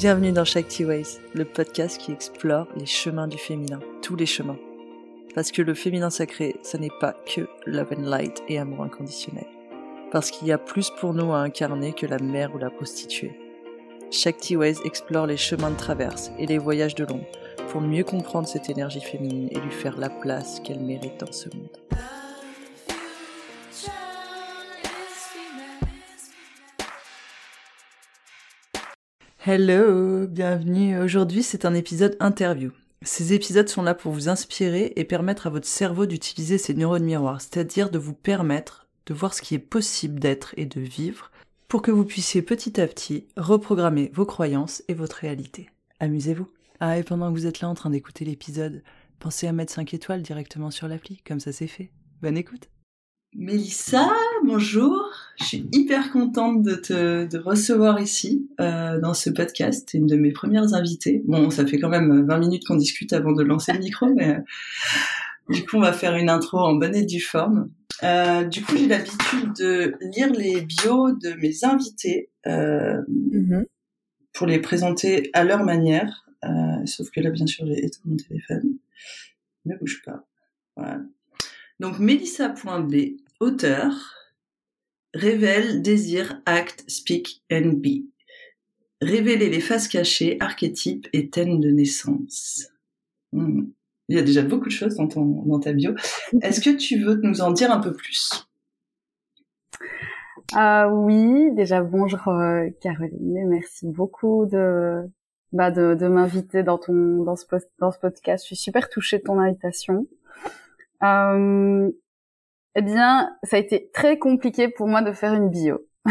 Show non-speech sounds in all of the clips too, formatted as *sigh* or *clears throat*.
Bienvenue dans Shakti Ways, le podcast qui explore les chemins du féminin, tous les chemins. Parce que le féminin sacré, ce n'est pas que love and light et amour inconditionnel. Parce qu'il y a plus pour nous à incarner que la mère ou la prostituée. Shakti Ways explore les chemins de traverse et les voyages de l'ombre pour mieux comprendre cette énergie féminine et lui faire la place qu'elle mérite dans ce monde. Hello, bienvenue. Aujourd'hui, c'est un épisode interview. Ces épisodes sont là pour vous inspirer et permettre à votre cerveau d'utiliser ses neurones miroirs, c'est-à-dire de vous permettre de voir ce qui est possible d'être et de vivre pour que vous puissiez petit à petit reprogrammer vos croyances et votre réalité. Amusez-vous. Ah, et pendant que vous êtes là en train d'écouter l'épisode, pensez à mettre 5 étoiles directement sur l'appli, comme ça c'est fait. Bonne écoute. Mélissa, bonjour. Je suis hyper contente de te de recevoir ici euh, dans ce podcast. T'es une de mes premières invitées. Bon, ça fait quand même 20 minutes qu'on discute avant de lancer le micro, mais euh, du coup, on va faire une intro en bonne et due forme. Euh, du coup, j'ai l'habitude de lire les bios de mes invités euh, mm-hmm. pour les présenter à leur manière. Euh, sauf que là, bien sûr, j'ai éteint mon téléphone. Ne bouge pas. Voilà. Donc Mélissa.b, auteur, révèle, désir, acte, speak and be. Révéler les faces cachées, archétypes et thèmes de naissance. Hmm. Il y a déjà beaucoup de choses dans, ton, dans ta bio. *laughs* Est-ce que tu veux nous en dire un peu plus? Euh, Oui, déjà bonjour euh, Caroline, merci beaucoup de, bah, de, de m'inviter dans ton dans ce, dans ce podcast. Je suis super touchée de ton invitation. Euh, eh bien, ça a été très compliqué pour moi de faire une bio. *laughs*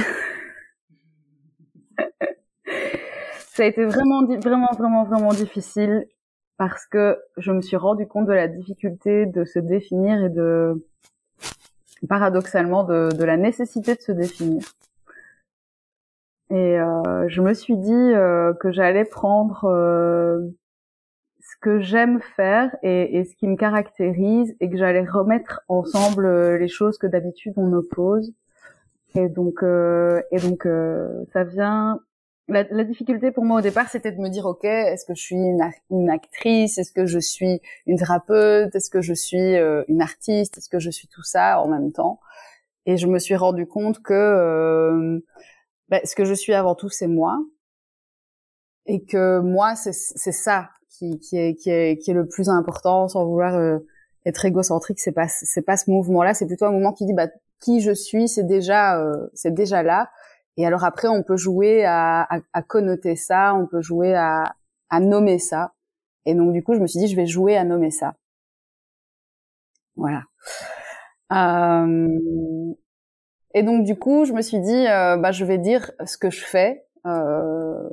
ça a été vraiment, vraiment, vraiment, vraiment difficile parce que je me suis rendu compte de la difficulté de se définir et de, paradoxalement, de, la nécessité de se définir. Et euh, je me suis dit euh, que j'allais prendre que j'aime faire et, et, ce qui me caractérise et que j'allais remettre ensemble euh, les choses que d'habitude on oppose. Et donc, euh, et donc, euh, ça vient. La, la, difficulté pour moi au départ, c'était de me dire, ok, est-ce que je suis une, actrice, est-ce que je suis une thérapeute, est-ce que je suis euh, une artiste, est-ce que je suis tout ça en même temps? Et je me suis rendu compte que ben, ce que je suis avant tout, c'est moi, et que moi, c'est ça qui, qui, est, qui, est, qui est le plus important sans vouloir euh, être égocentrique. C'est pas c'est pas ce mouvement là c'est plutôt un mouvement qui dit bah qui je suis c'est déjà euh, c'est déjà là. Et alors après on peut jouer à, à, à, connoter ça. On peut jouer à, à nommer ça. Et donc du coup je me suis dit je vais jouer à nommer ça. Voilà. Euh, et donc du coup je me suis dit euh, bah je vais dire ce que je fais euh,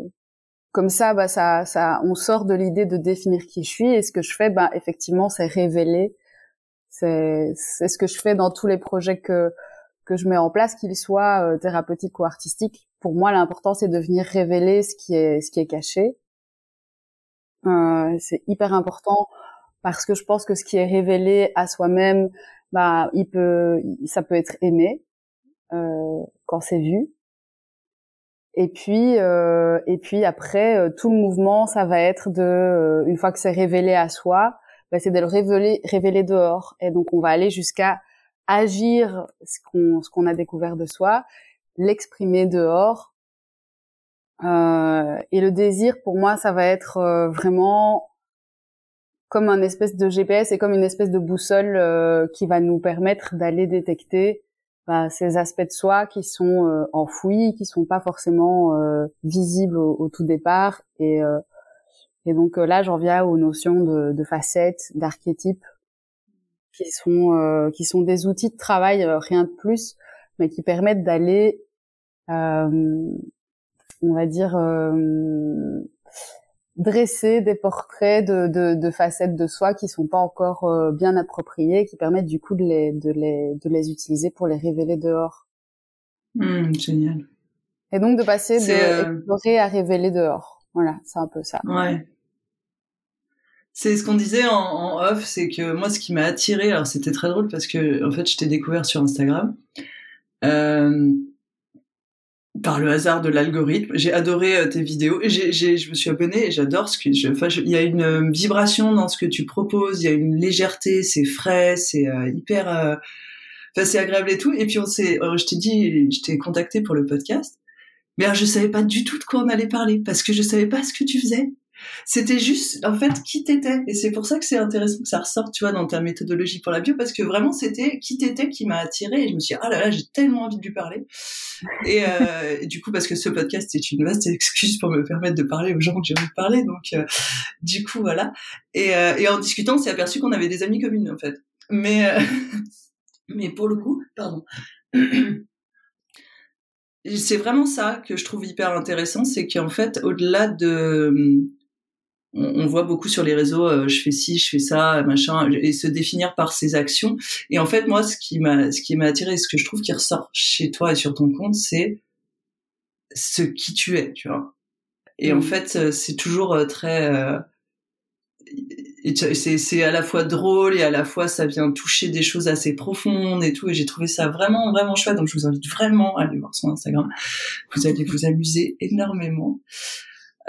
comme ça, bah ça, ça, on sort de l'idée de définir qui je suis et ce que je fais, bah effectivement, c'est révéler. C'est, c'est ce que je fais dans tous les projets que que je mets en place, qu'ils soient euh, thérapeutiques ou artistiques. Pour moi, l'important c'est de venir révéler ce qui est ce qui est caché. Euh, c'est hyper important parce que je pense que ce qui est révélé à soi-même, bah, il peut, ça peut être aimé euh, quand c'est vu. Et puis, euh, et puis après, euh, tout le mouvement, ça va être de, euh, une fois que c'est révélé à soi, bah, c'est de le révéler, révéler dehors. Et donc, on va aller jusqu'à agir ce qu'on, ce qu'on a découvert de soi, l'exprimer dehors. Euh, et le désir, pour moi, ça va être euh, vraiment comme un espèce de GPS et comme une espèce de boussole qui va nous permettre d'aller détecter bah, ces aspects de soi qui sont euh, enfouis, qui sont pas forcément euh, visibles au, tout départ. Et, euh, et donc là, j'en viens aux notions de, de facettes, d'archétypes, qui sont qui sont des outils de travail, rien de plus, mais qui permettent d'aller, on va dire dresser des portraits de, de, de, facettes de soi qui sont pas encore euh, bien appropriées, qui permettent du coup de les, de les, de les utiliser pour les révéler dehors. Mmh, génial. Et donc de passer de euh... à révéler dehors. Voilà, c'est un peu ça. Ouais. C'est ce qu'on disait en, en off, c'est que moi, ce qui m'a attiré, alors c'était très drôle parce que en fait, je t'ai découvert sur Instagram. Euh, par le hasard de l'algorithme. J'ai adoré euh, tes vidéos et j'ai, j'ai, je me suis abonnée et j'adore ce que je, enfin, il y a une euh, vibration dans ce que tu proposes, il y a une légèreté, c'est frais, c'est euh, hyper, enfin, c'est agréable et tout. Et puis on s'est, je t'ai dit, je t'ai contacté pour le podcast, mais alors, je savais pas du tout de quoi on allait parler parce que je savais pas ce que tu faisais. C'était juste, en fait, qui t'étais. Et c'est pour ça que c'est intéressant que ça ressorte, tu vois, dans ta méthodologie pour la bio, parce que vraiment, c'était qui t'étais qui m'a attiré. Et je me suis dit, ah là là, j'ai tellement envie de lui parler. Et, euh, du coup, parce que ce podcast est une vaste excuse pour me permettre de parler aux gens que j'ai envie de parler. Donc, euh, du coup, voilà. Et, euh, et en discutant, on s'est aperçu qu'on avait des amis communes, en fait. Mais, *laughs* mais pour le coup, pardon. *clears throat* c'est vraiment ça que je trouve hyper intéressant, c'est qu'en fait, au-delà de on, voit beaucoup sur les réseaux, euh, je fais ci, je fais ça, machin, et se définir par ses actions. Et en fait, moi, ce qui m'a, ce qui m'a attiré, ce que je trouve qui ressort chez toi et sur ton compte, c'est ce qui tu es, tu vois. Et en mmh. fait, euh, c'est toujours euh, très, c'est, c'est à la fois drôle et à la fois ça vient toucher des choses assez profondes et tout. Et j'ai trouvé ça vraiment, vraiment chouette. Donc je vous invite vraiment à aller voir son Instagram. Vous allez vous amuser énormément.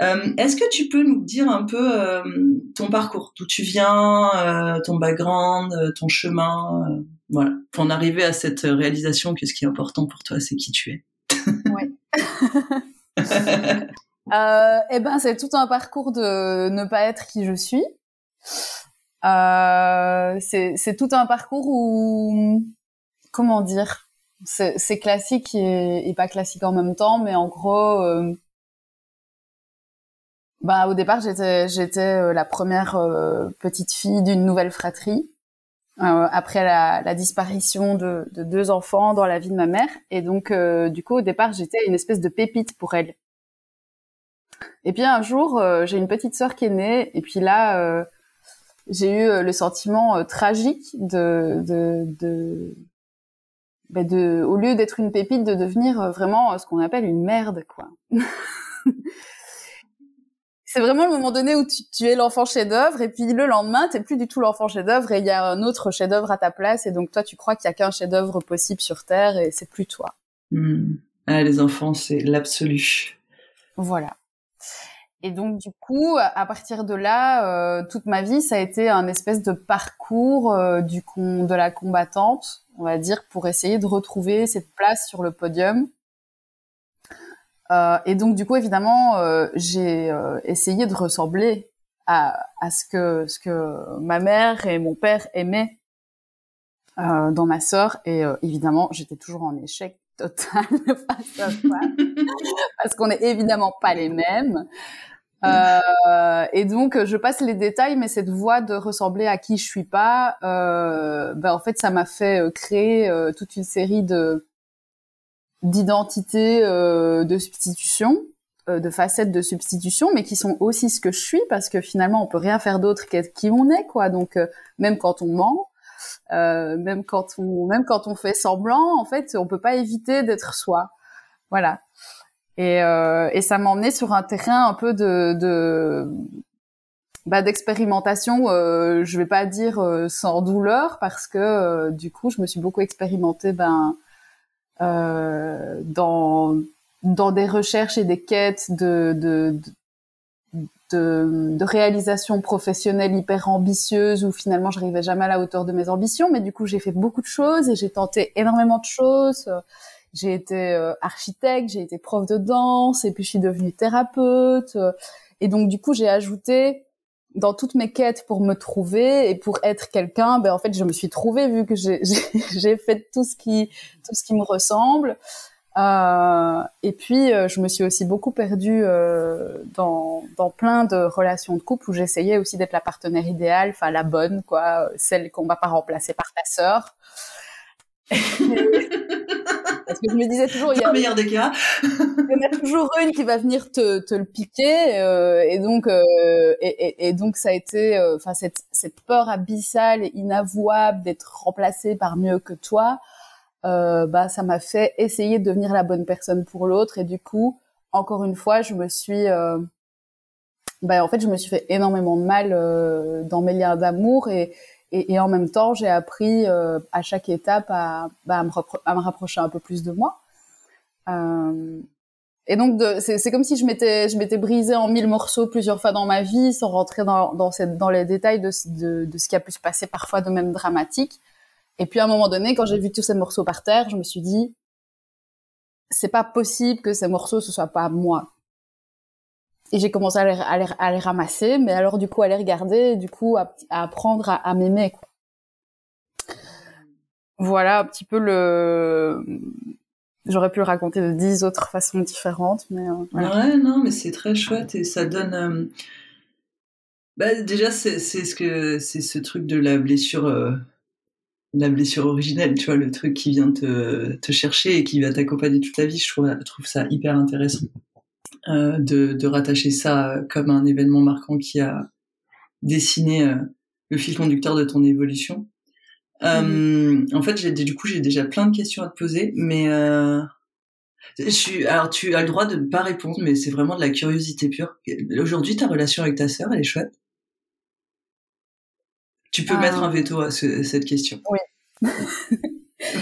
Euh, est-ce que tu peux nous dire un peu euh, ton parcours, d'où tu viens, euh, ton background, ton chemin, voilà, pour en arriver à cette réalisation que ce qui est important pour toi, c'est qui tu es? oui. *laughs* eh ben, c'est tout un parcours de ne pas être qui je suis. c'est tout un parcours où, comment dire, c'est classique et, et, pas classique en même temps, mais en gros bah, au départ, j'étais j'étais euh, la première euh, petite fille d'une nouvelle fratrie. Euh, après la, disparition de, de, deux enfants dans la vie de ma mère, et donc du coup au départ j'étais une espèce de pépite pour elle. Et puis un jour j'ai une petite sœur qui est née, et puis là j'ai eu le sentiment tragique de de, de bah, de, au lieu d'être une pépite, de devenir vraiment ce qu'on appelle une merde, quoi. *laughs* c'est vraiment le moment donné où tu, es l'enfant chef-d'œuvre et puis le lendemain, t'es plus du tout l'enfant chef-d'œuvre et il y a un autre chef-d'œuvre à ta place et donc toi, tu crois qu'il y a qu'un chef-d'œuvre possible sur terre et c'est plus toi. Hmm. Ah, les enfants, c'est l'absolu. Voilà. Et donc du coup, à partir de là, euh, toute ma vie, ça a été un espèce de parcours euh, du con, de la combattante, on va dire, pour essayer de retrouver cette place sur le podium euh, et donc du coup évidemment euh, j'ai euh, essayé de ressembler à, à, ce que ce que ma mère et mon père aimaient euh, dans ma sœur et évidemment j'étais toujours en échec total *laughs* face à ça parce qu'on est évidemment pas les mêmes. et donc je passe les détails, mais cette voie de ressembler à qui je suis pas, ben en fait ça m'a fait créer toute une série de d'identité euh, de substitution, euh, de facettes de substitution, mais qui sont aussi ce que je suis, parce que finalement, on peut rien faire d'autre qu'être qui on est, quoi. Donc, euh, même quand on ment, même quand on, même quand on fait semblant, en fait, on peut pas éviter d'être soi. Voilà. Et, et ça m'a emmené sur un terrain un peu de, de bah, d'expérimentation, euh, je vais pas dire sans douleur parce que du coup je me suis beaucoup expérimentée ben euh, dans dans des recherches et des quêtes de, de, de, de réalisation professionnelle hyper ambitieuse où finalement je n'arrivais jamais à la hauteur de mes ambitions, mais du coup j'ai fait beaucoup de choses et j'ai tenté énormément de choses. J'ai été euh, architecte, j'ai été prof de danse et puis je suis devenue thérapeute. Et donc du coup j'ai ajouté dans toutes mes quêtes pour me trouver et pour être quelqu'un, ben en fait je me suis trouvée vu que *laughs* j'ai fait tout ce qui tout ce qui me ressemble. Euh, et puis euh, je me suis aussi beaucoup perdue euh, dans dans plein de relations de couple où j'essayais aussi d'être la partenaire idéale, enfin la bonne quoi, celle qu'on va pas remplacer par ta sœur. *laughs* *laughs* Parce que je me disais toujours, il y a, meilleur des cas. il y en a toujours une qui va venir te, te le piquer, euh, et donc, euh, et, et, donc ça a été, euh, enfin cette, cette peur abyssale et inavouable d'être remplacée par mieux que toi, euh, bah ça m'a fait essayer de devenir la bonne personne pour l'autre, et du coup, encore une fois, je me suis, bah en fait, je me suis fait énormément de mal dans mes liens d'amour et et, et, en même temps, j'ai appris euh, à chaque étape à, bah, à, me rapprocher un peu plus de moi. Euh, Et donc, c'est comme si je m'étais, je m'étais brisé en mille morceaux plusieurs fois dans ma vie, sans rentrer dans, dans, dans les détails de, de, de, ce qui a pu se passer parfois de même dramatique. Et puis, à un moment donné, quand j'ai vu tous ces morceaux par terre, je me suis dit, c'est pas possible que ces morceaux, ce soit pas moi. Et j'ai commencé à les, ramasser, mais alors, du coup, à les regarder, et du coup, à, apprendre à, m'aimer, Voilà un petit peu le, J'aurais pu le raconter de dix autres façons différentes, mais euh, ouais, non, mais c'est très chouette et ça donne. Euh, bah, déjà, c'est ce que c'est ce truc de la blessure, euh, la blessure originelle, tu vois, le truc qui vient te, te chercher et qui va t'accompagner toute ta vie. Je trouve ça hyper intéressant de, de rattacher ça comme un événement marquant qui a dessiné le fil conducteur de ton évolution. Euh, en fait, j'ai du coup j'ai déjà plein de questions à te poser, mais euh, je suis alors tu as le droit de ne pas répondre, mais c'est vraiment de la curiosité pure. Aujourd'hui, ta relation avec ta sœur, elle est chouette. Tu peux mettre un veto à cette question. Oui.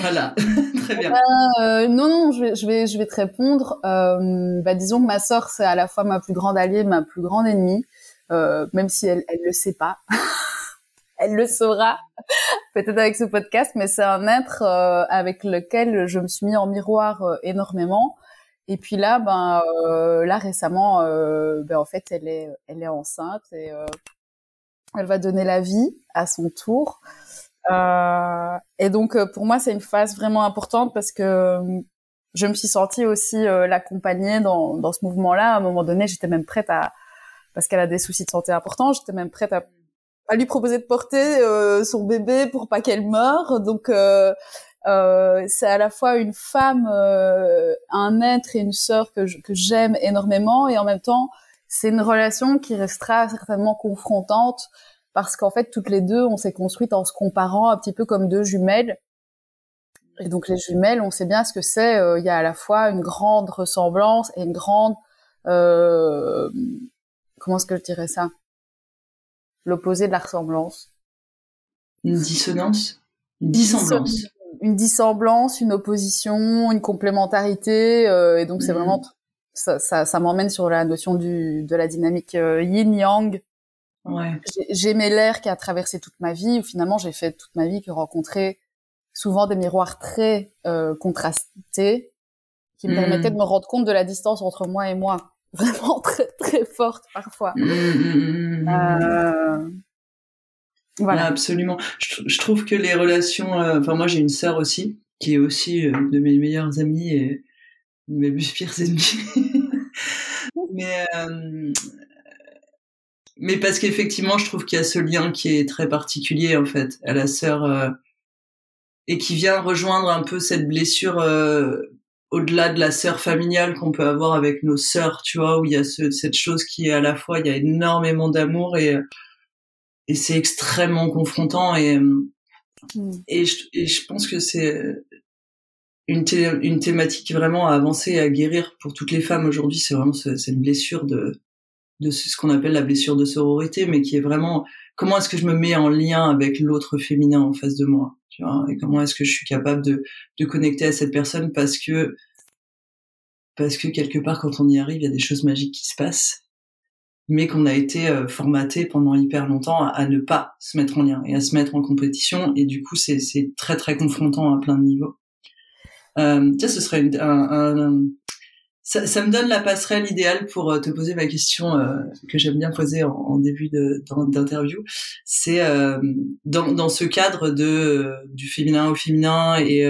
Voilà, *laughs* très bien. Euh, non, non, je vais, je vais, je vais te répondre. Euh, bah, disons que ma sœur, c'est à la fois ma plus grande alliée, ma plus grande ennemie, euh, même si elle, elle le sait pas. *laughs* elle le saura *laughs* peut-être avec ce podcast, mais c'est un être avec lequel je me suis mis en miroir énormément. Et puis là, ben là récemment, ben en fait, elle est elle est enceinte et elle va donner la vie à son tour. Et donc pour moi, c'est une phase vraiment importante parce que je me suis sentie aussi l'accompagner dans dans ce mouvement-là. À un moment donné, j'étais même prête à parce qu'elle a des soucis de santé importants, j'étais même prête à à lui proposer de porter euh, son bébé pour pas qu'elle meure. Donc euh, euh, c'est à la fois une femme, euh, un être et une sœur que j'aime énormément, et en même temps c'est une relation qui restera certainement confrontante parce qu'en fait toutes les deux on s'est construites en se comparant un petit peu comme deux jumelles. Et donc les jumelles, on sait bien ce que c'est. Il y a à la fois une grande ressemblance et une grande comment est-ce que je dirais ça? L'opposé de la ressemblance. Une dissonance? Une dissemblance Une dissemblance, une opposition, une complémentarité. Euh, et donc, c'est mm. vraiment... Ça, ça, ça m'emmène sur la notion du, de la dynamique euh, yin-yang. Ouais. J'ai mes l'air qui a traversé toute ma vie, où finalement, j'ai fait toute ma vie que rencontrer souvent des miroirs très euh, contrastés qui me mm. permettaient de me rendre compte de la distance entre moi et moi *laughs* vraiment très très forte parfois. Mmh, mmh, mmh, euh... Voilà. absolument. Je, trouve que les relations. Euh, enfin, moi, j'ai une sœur aussi qui est aussi euh, de mes meilleures amies et de mes pires ennemis. *laughs* mais euh, mais parce qu'effectivement, je trouve qu'il y a ce lien qui est très particulier en fait à la sœur et qui vient rejoindre un peu cette blessure au-delà de la sœur familiale qu'on peut avoir avec nos sœurs, tu vois, où il y a cette chose qui est à la fois, il y a énormément d'amour et, et c'est extrêmement confrontant et, mm. et, je, et je pense que c'est une, une thématique vraiment à avancer et à guérir pour toutes les femmes aujourd'hui. C'est vraiment cette blessure de, de ce qu'on appelle la blessure de sororité, mais qui est vraiment comment est-ce que je me mets en lien avec l'autre féminin en face de moi tu vois, et comment est-ce que je suis capable de, de connecter à cette personne parce que parce que quelque part quand on y arrive, il y a des choses magiques qui se passent, mais qu'on a été euh, formaté pendant hyper longtemps à, ne pas se mettre en lien et à se mettre en compétition, et du coup c'est très très confrontant à plein de niveaux. Euh, ça, ce serait un, un, ça, ça, me donne la passerelle idéale pour euh, te poser ma question euh, que j'aime bien poser en, en début d'interview. C'est euh, dans, dans, ce cadre de du féminin au féminin et,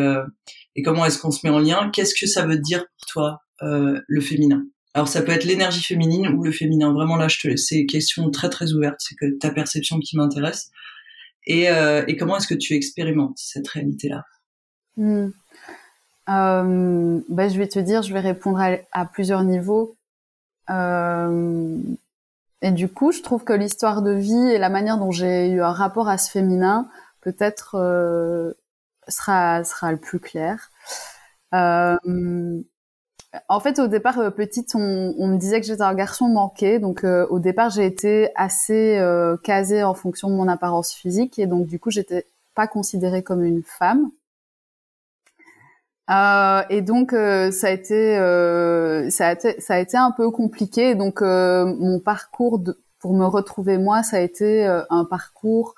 et comment est-ce qu'on se met en lien. Qu'est-ce que ça veut dire pour toi le féminin? Alors ça peut être l'énergie féminine ou le féminin. Vraiment là, je te, c'est question très très ouverte. C'est que ta perception qui m'intéresse. Et, et comment est-ce que tu expérimentes cette réalité-là? Hmm euh, bah, Je vais te dire, je vais répondre à, plusieurs niveaux. Euh, et du coup, je trouve que l'histoire de vie et la manière dont j'ai eu un rapport à ce féminin, peut-être, euh, sera, sera le plus clair. Euh, en fait, au départ, euh, petite, on, on, me disait que j'étais un garçon manqué. Donc, euh, au départ, j'ai été assez casée en fonction de mon apparence physique. Et donc, du coup, j'étais pas considérée comme une femme. Euh, et donc euh, ça a été euh, ça a été ça a été un peu compliqué. Donc mon parcours de, pour me retrouver moi, ça a été un parcours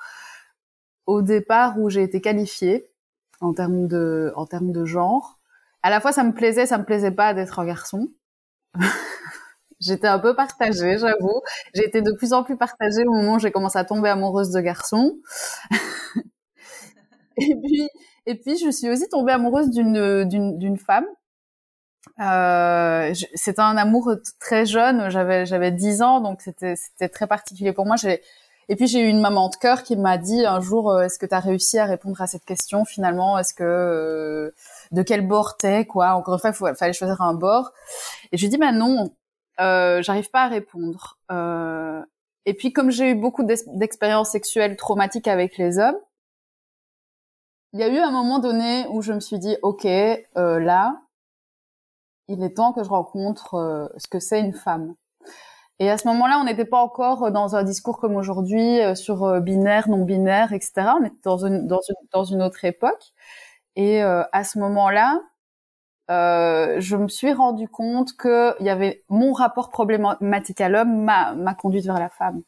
au départ où j'ai été qualifiée en termes de en termes de genre. À la fois ça me plaisait, ça me plaisait pas d'être un garçon. *laughs* J'étais un peu partagée, j'avoue. J'ai été de plus en plus partagée au moment où j'ai commencé à tomber amoureuse de garçons. *laughs* et puis et puis, je suis aussi tombée amoureuse d'une d'une femme. Euh, c'était un amour très jeune. J'avais j'avais 10 ans, donc c'était c'était très particulier pour moi. Et puis j'ai eu une maman de cœur qui m'a dit un jour euh, est-ce que tu as réussi à répondre à cette question finalement? Est-ce que euh, de quel bord t'es quoi? Encore une fois, il fallait choisir un bord. Et je lui dis bah non, euh, j'arrive pas à répondre. Euh, et puis comme j'ai eu beaucoup d'expériences sexuelles traumatiques avec les hommes, il y a eu un moment donné où je me suis dit, ok, euh, là, il est temps que je rencontre euh, ce que c'est une femme. Et à ce moment-là, on n'était pas encore dans un discours comme aujourd'hui euh, sur binaire, non binaire, etc. On était dans une dans une dans une autre époque. Et à ce moment-là, je me suis rendu compte que il y avait mon rapport problématique à l'homme m'a conduite vers la femme.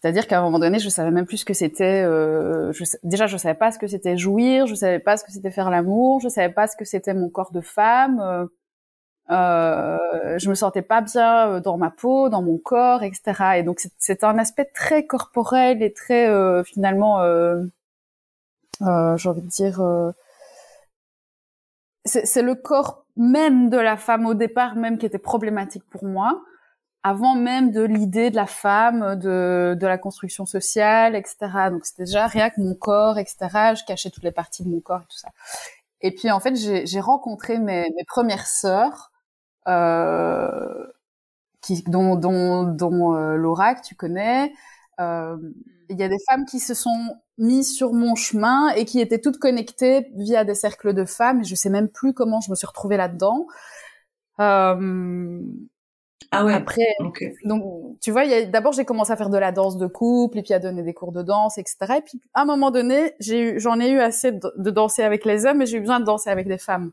C'est-à-dire qu'à un moment donné, je savais même plus ce que c'était. Euh, je, déjà, je savais pas ce que c'était jouir, je savais pas ce que c'était faire l'amour, je savais pas ce que c'était mon corps de femme. Euh, euh, je me sentais pas bien euh, dans ma peau, dans mon corps, etc. Et donc c'est un aspect très corporel et très euh, finalement, euh, j'ai envie de dire, c'est le corps même de la femme au départ même qui était problématique pour moi avant même de l'idée de la femme, de, de la construction sociale, etc. Donc c'était déjà rien que mon corps, etc. Je cachais toutes les parties de mon corps et tout ça. Et puis en fait, j'ai rencontré mes, mes premières sœurs, euh, qui, dont, dont, dont euh, tu connais. Euh, il y a des femmes qui se sont mises sur mon chemin et qui étaient toutes connectées via des cercles de femmes. Et je sais même plus comment je me suis retrouvée là-dedans. Euh, ah ouais. Après, donc tu vois, d'abord j'ai commencé à faire de la danse de couple et puis à donner des cours de danse, etc. Et puis à un moment donné, j'ai j'en ai eu assez de, danser avec les hommes, mais j'ai eu besoin de danser avec des femmes.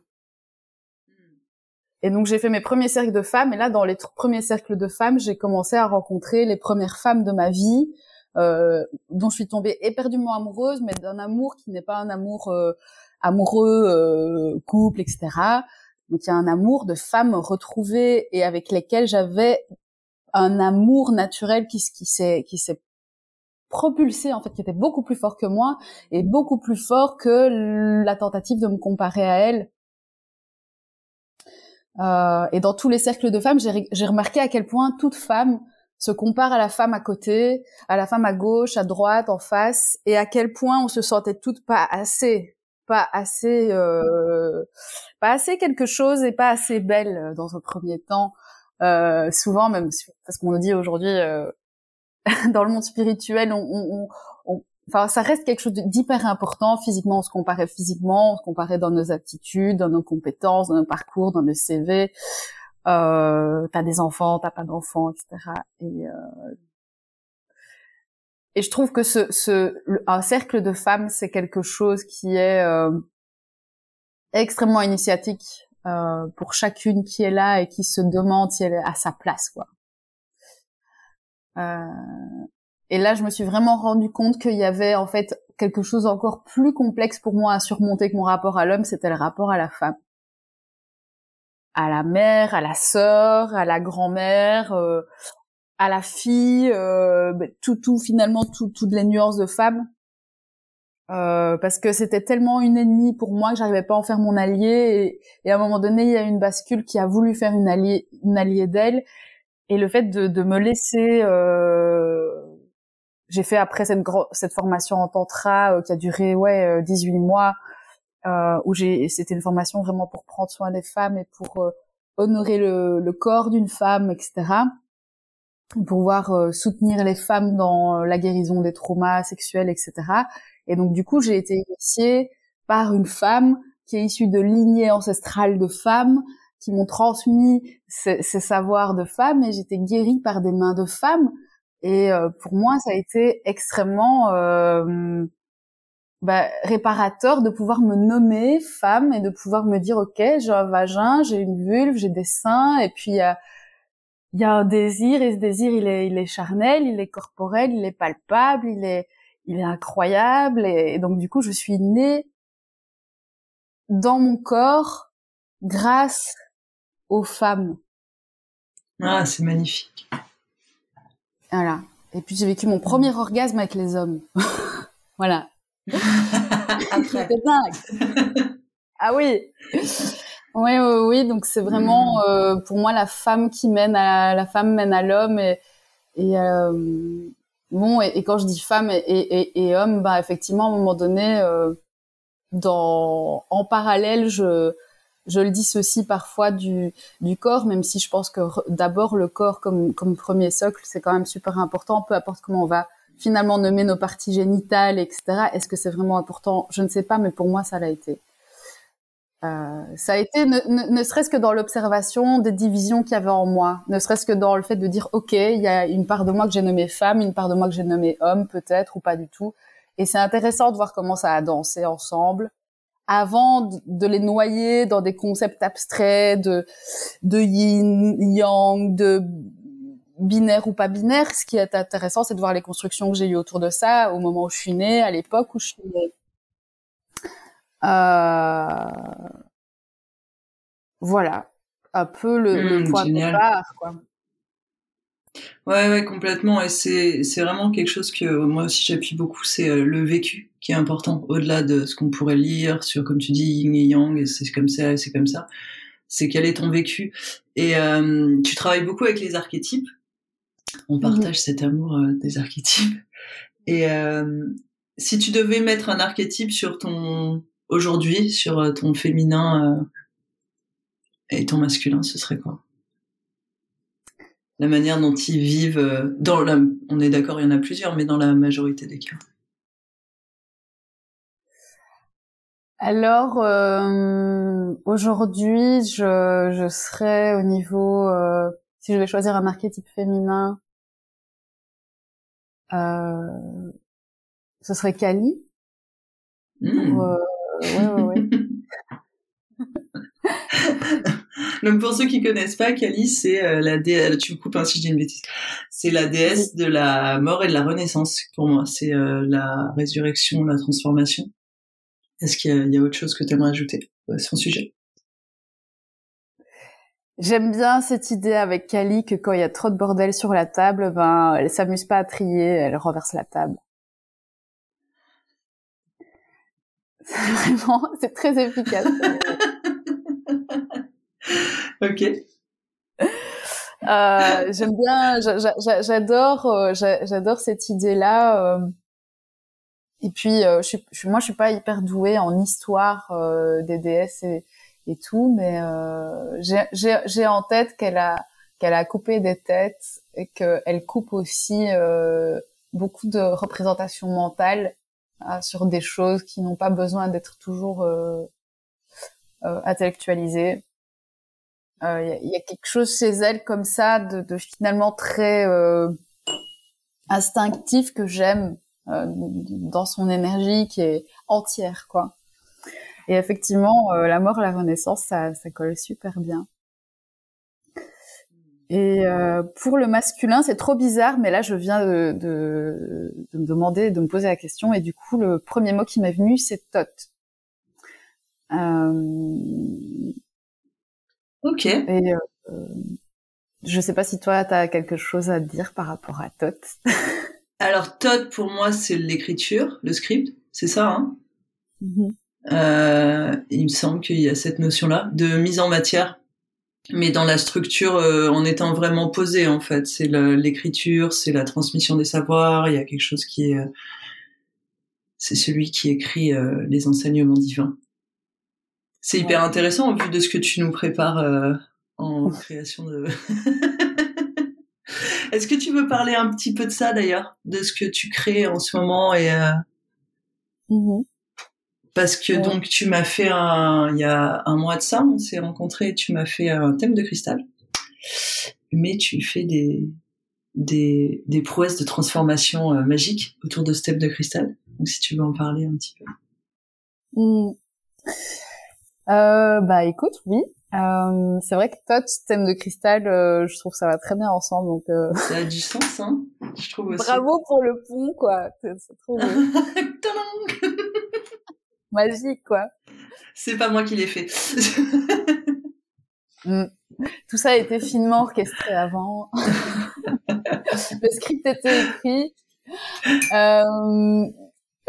Et donc j'ai fait mes premiers cercles de femmes. Et là, dans les premiers cercles de femmes, j'ai commencé à rencontrer les premières femmes de ma vie, euh, dont je suis tombée éperdument amoureuse, mais d'un amour qui n'est pas un amour euh, amoureux, euh, couple, etc donc il y a un amour de femmes retrouvées et avec lesquelles j'avais un amour naturel qui, s'est qui s'est propulsé en fait, qui était beaucoup plus fort que moi et beaucoup plus fort que la tentative de me comparer à elle. Euh, et dans tous les cercles de femmes, j'ai remarqué à quel point toute femme se compare à la femme à côté, à la femme à gauche, à droite, en face, et à quel point on se sentait toutes pas assez pas assez euh, pas assez quelque chose et pas assez belle euh, dans un premier temps euh, souvent même parce qu'on le dit aujourd'hui euh, *laughs* dans le monde spirituel enfin ça reste quelque chose d'hyper important physiquement on se comparait physiquement on se comparait dans nos aptitudes dans nos compétences dans nos parcours dans nos CV t'as des enfants t'as pas d'enfants etc et et je trouve que ce, ce un cercle de femmes, c'est quelque chose qui est euh, extrêmement initiatique euh, pour chacune qui est là et qui se demande si elle est à sa place, quoi. Euh, et là, je me suis vraiment rendu compte qu'il y avait en fait quelque chose encore plus complexe pour moi à surmonter que mon rapport à l'homme, c'était le rapport à la femme, à la mère, à la sœur, à la grand-mère, euh, à la fille, euh, bah, tout, tout finalement, tout, toutes les nuances de femme, euh, parce que c'était tellement une ennemie pour moi que j'arrivais pas à en faire mon allié. Et, à un moment donné, il y a une bascule qui a voulu faire une alliée, une alliée d'elle. Et le fait de, de me laisser, euh, j'ai fait après cette, cette formation en tantra euh, qui a duré ouais 18 euh, mois, euh, où j'ai, c'était une formation vraiment pour prendre soin des femmes et pour honorer le, le corps d'une femme, etc pouvoir euh, soutenir les femmes dans euh, la guérison des traumas sexuels, etc. Et donc du coup, j'ai été initiée par une femme qui est issue de lignées ancestrales de femmes qui m'ont transmis ces, savoirs de femmes et j'étais guérie par des mains de femmes. Et euh, pour moi, ça a été extrêmement bah, réparateur de pouvoir me nommer femme et de pouvoir me dire ok j'ai un vagin j'ai une vulve j'ai des seins et puis il y a il y a un désir et ce désir il est il est charnel il est corporel il est palpable il est il est incroyable et, donc du coup je suis née dans mon corps grâce aux femmes. Ah c'est magnifique. Voilà. Et puis j'ai vécu mon premier orgasme avec les hommes. *laughs* Voilà. *laughs* Après. *laughs* ah oui. Oui, oui, oui. Donc c'est vraiment hmm. euh, pour moi la femme qui mène à la femme mène à l'homme et, et euh, bon et, quand je dis femme et, et, et, homme, bah effectivement à un moment donné, euh, dans en parallèle, je je le dissocie parfois du du corps, même si je pense que d'abord le corps comme comme premier socle, c'est quand même super important, peu importe comment on va finalement nommer nos parties génitales, etc. Est-ce que c'est vraiment important? Je ne sais pas, mais pour moi, ça l'a été. Euh, ça a été ne, ne, serait-ce que dans l'observation des divisions qu'il y avait en moi, ne serait-ce que dans le fait de dire ok, il y a une part de moi que j'ai nommée femme, une part de moi que j'ai nommée homme peut-être ou pas du tout. Et c'est intéressant de voir comment ça a dansé ensemble avant de les noyer dans des concepts abstraits de de yin yang, de binaire ou pas binaire. Ce qui est intéressant, c'est de voir les constructions que j'ai eues autour de ça au moment où je suis née, à l'époque où je suis née. Euh... Voilà, un peu le, hmm, point de départ, quoi. Ouais, ouais, complètement. Et c'est, c'est vraiment quelque chose que moi aussi j'appuie beaucoup, c'est euh, le vécu qui est important, au-delà de ce qu'on pourrait lire sur, comme tu dis, yin et yang, et c'est comme ça, c'est comme ça. C'est quel est ton vécu. Et euh, tu travailles beaucoup avec les archétypes. On mhm. partage cet amour euh, des archétypes. Et euh, si tu devais mettre un archétype sur ton aujourd'hui, sur euh, ton féminin et ton masculin, ce serait quoi? La manière dont ils vivent dans la, on est d'accord, il y en a plusieurs, mais dans la majorité des cas. Alors aujourd'hui, je, je serais au niveau si je vais choisir un archétype féminin, euh, ce serait Kali. Mmh. Euh, ouais, ouais, *laughs* Donc pour ceux qui connaissent pas, Kali, c'est euh, la déesse. Tu me coupes hein, si je dis une bêtise. C'est la déesse de la mort et de la renaissance pour moi. C'est euh, la résurrection, la transformation. Est-ce qu'il y, a autre chose que tu aimerais ajouter à son sujet? J'aime bien cette idée avec Kali que quand il y a trop de bordel sur la table, ben elle s'amuse pas à trier, elle renverse la table. Vraiment, *laughs* c'est très efficace. *laughs* ok. Euh, j'aime bien, j'adore, euh, j'adore cette idée-là. Euh. Et puis, je suis, moi, je suis pas hyper douée en histoire des déesses et, et tout, mais euh, j'ai en tête qu'elle a qu'elle a coupé des têtes et qu'elle coupe aussi euh, beaucoup de représentations mentales euh, sur des choses qui n'ont pas besoin d'être toujours euh, euh intellectualisées. Il y, y, a quelque chose chez elle comme ça de, de finalement très instinctif que j'aime dans son énergie qui est entière, quoi. Et effectivement, euh, la mort, la renaissance, ça, ça colle super bien. Et euh, pour le masculin, c'est trop bizarre, mais là, je viens de, de, de, me demander, de me poser la question, et du coup, le premier mot qui m'est venu, c'est tot. Euh... Ok. Et euh, je sais pas si toi, tu as quelque chose à dire par rapport à tot. *laughs* Alors, tot, pour moi, c'est l'écriture, le script, c'est ça, hein? Mm-hmm. Euh, il me semble qu'il y a cette notion-là de mise en matière, mais dans la structure euh, en étant vraiment posé en fait. C'est l'écriture, c'est la transmission des savoirs. Il y a quelque chose qui est, euh, c'est celui qui écrit euh, les enseignements divins. C'est hyper intéressant au vu de ce que tu nous prépares en création de. *laughs* Est-ce que tu veux parler un petit peu de ça d'ailleurs, de ce que tu crées en ce moment et mmh parce que donc tu m'as fait un il y a un mois de ça on s'est rencontrés tu m'as fait un thème de cristal mais tu fais des des, des prouesses de transformation euh, magique autour de ce thème de cristal Donc si tu veux en parler un petit peu. Mmh. Euh, bah écoute, oui. Euh, c'est vrai que toi, thème de cristal, euh, je trouve que ça va très bien ensemble. Donc euh... ça a du sens, hein. Je trouve aussi. Bravo pour le pont, quoi. C'est trop *laughs* *laughs* magique, quoi. C'est pas moi qui l'ai fait. *laughs* mm. Tout ça a été finement orchestré avant. *laughs* le script était écrit. Euh,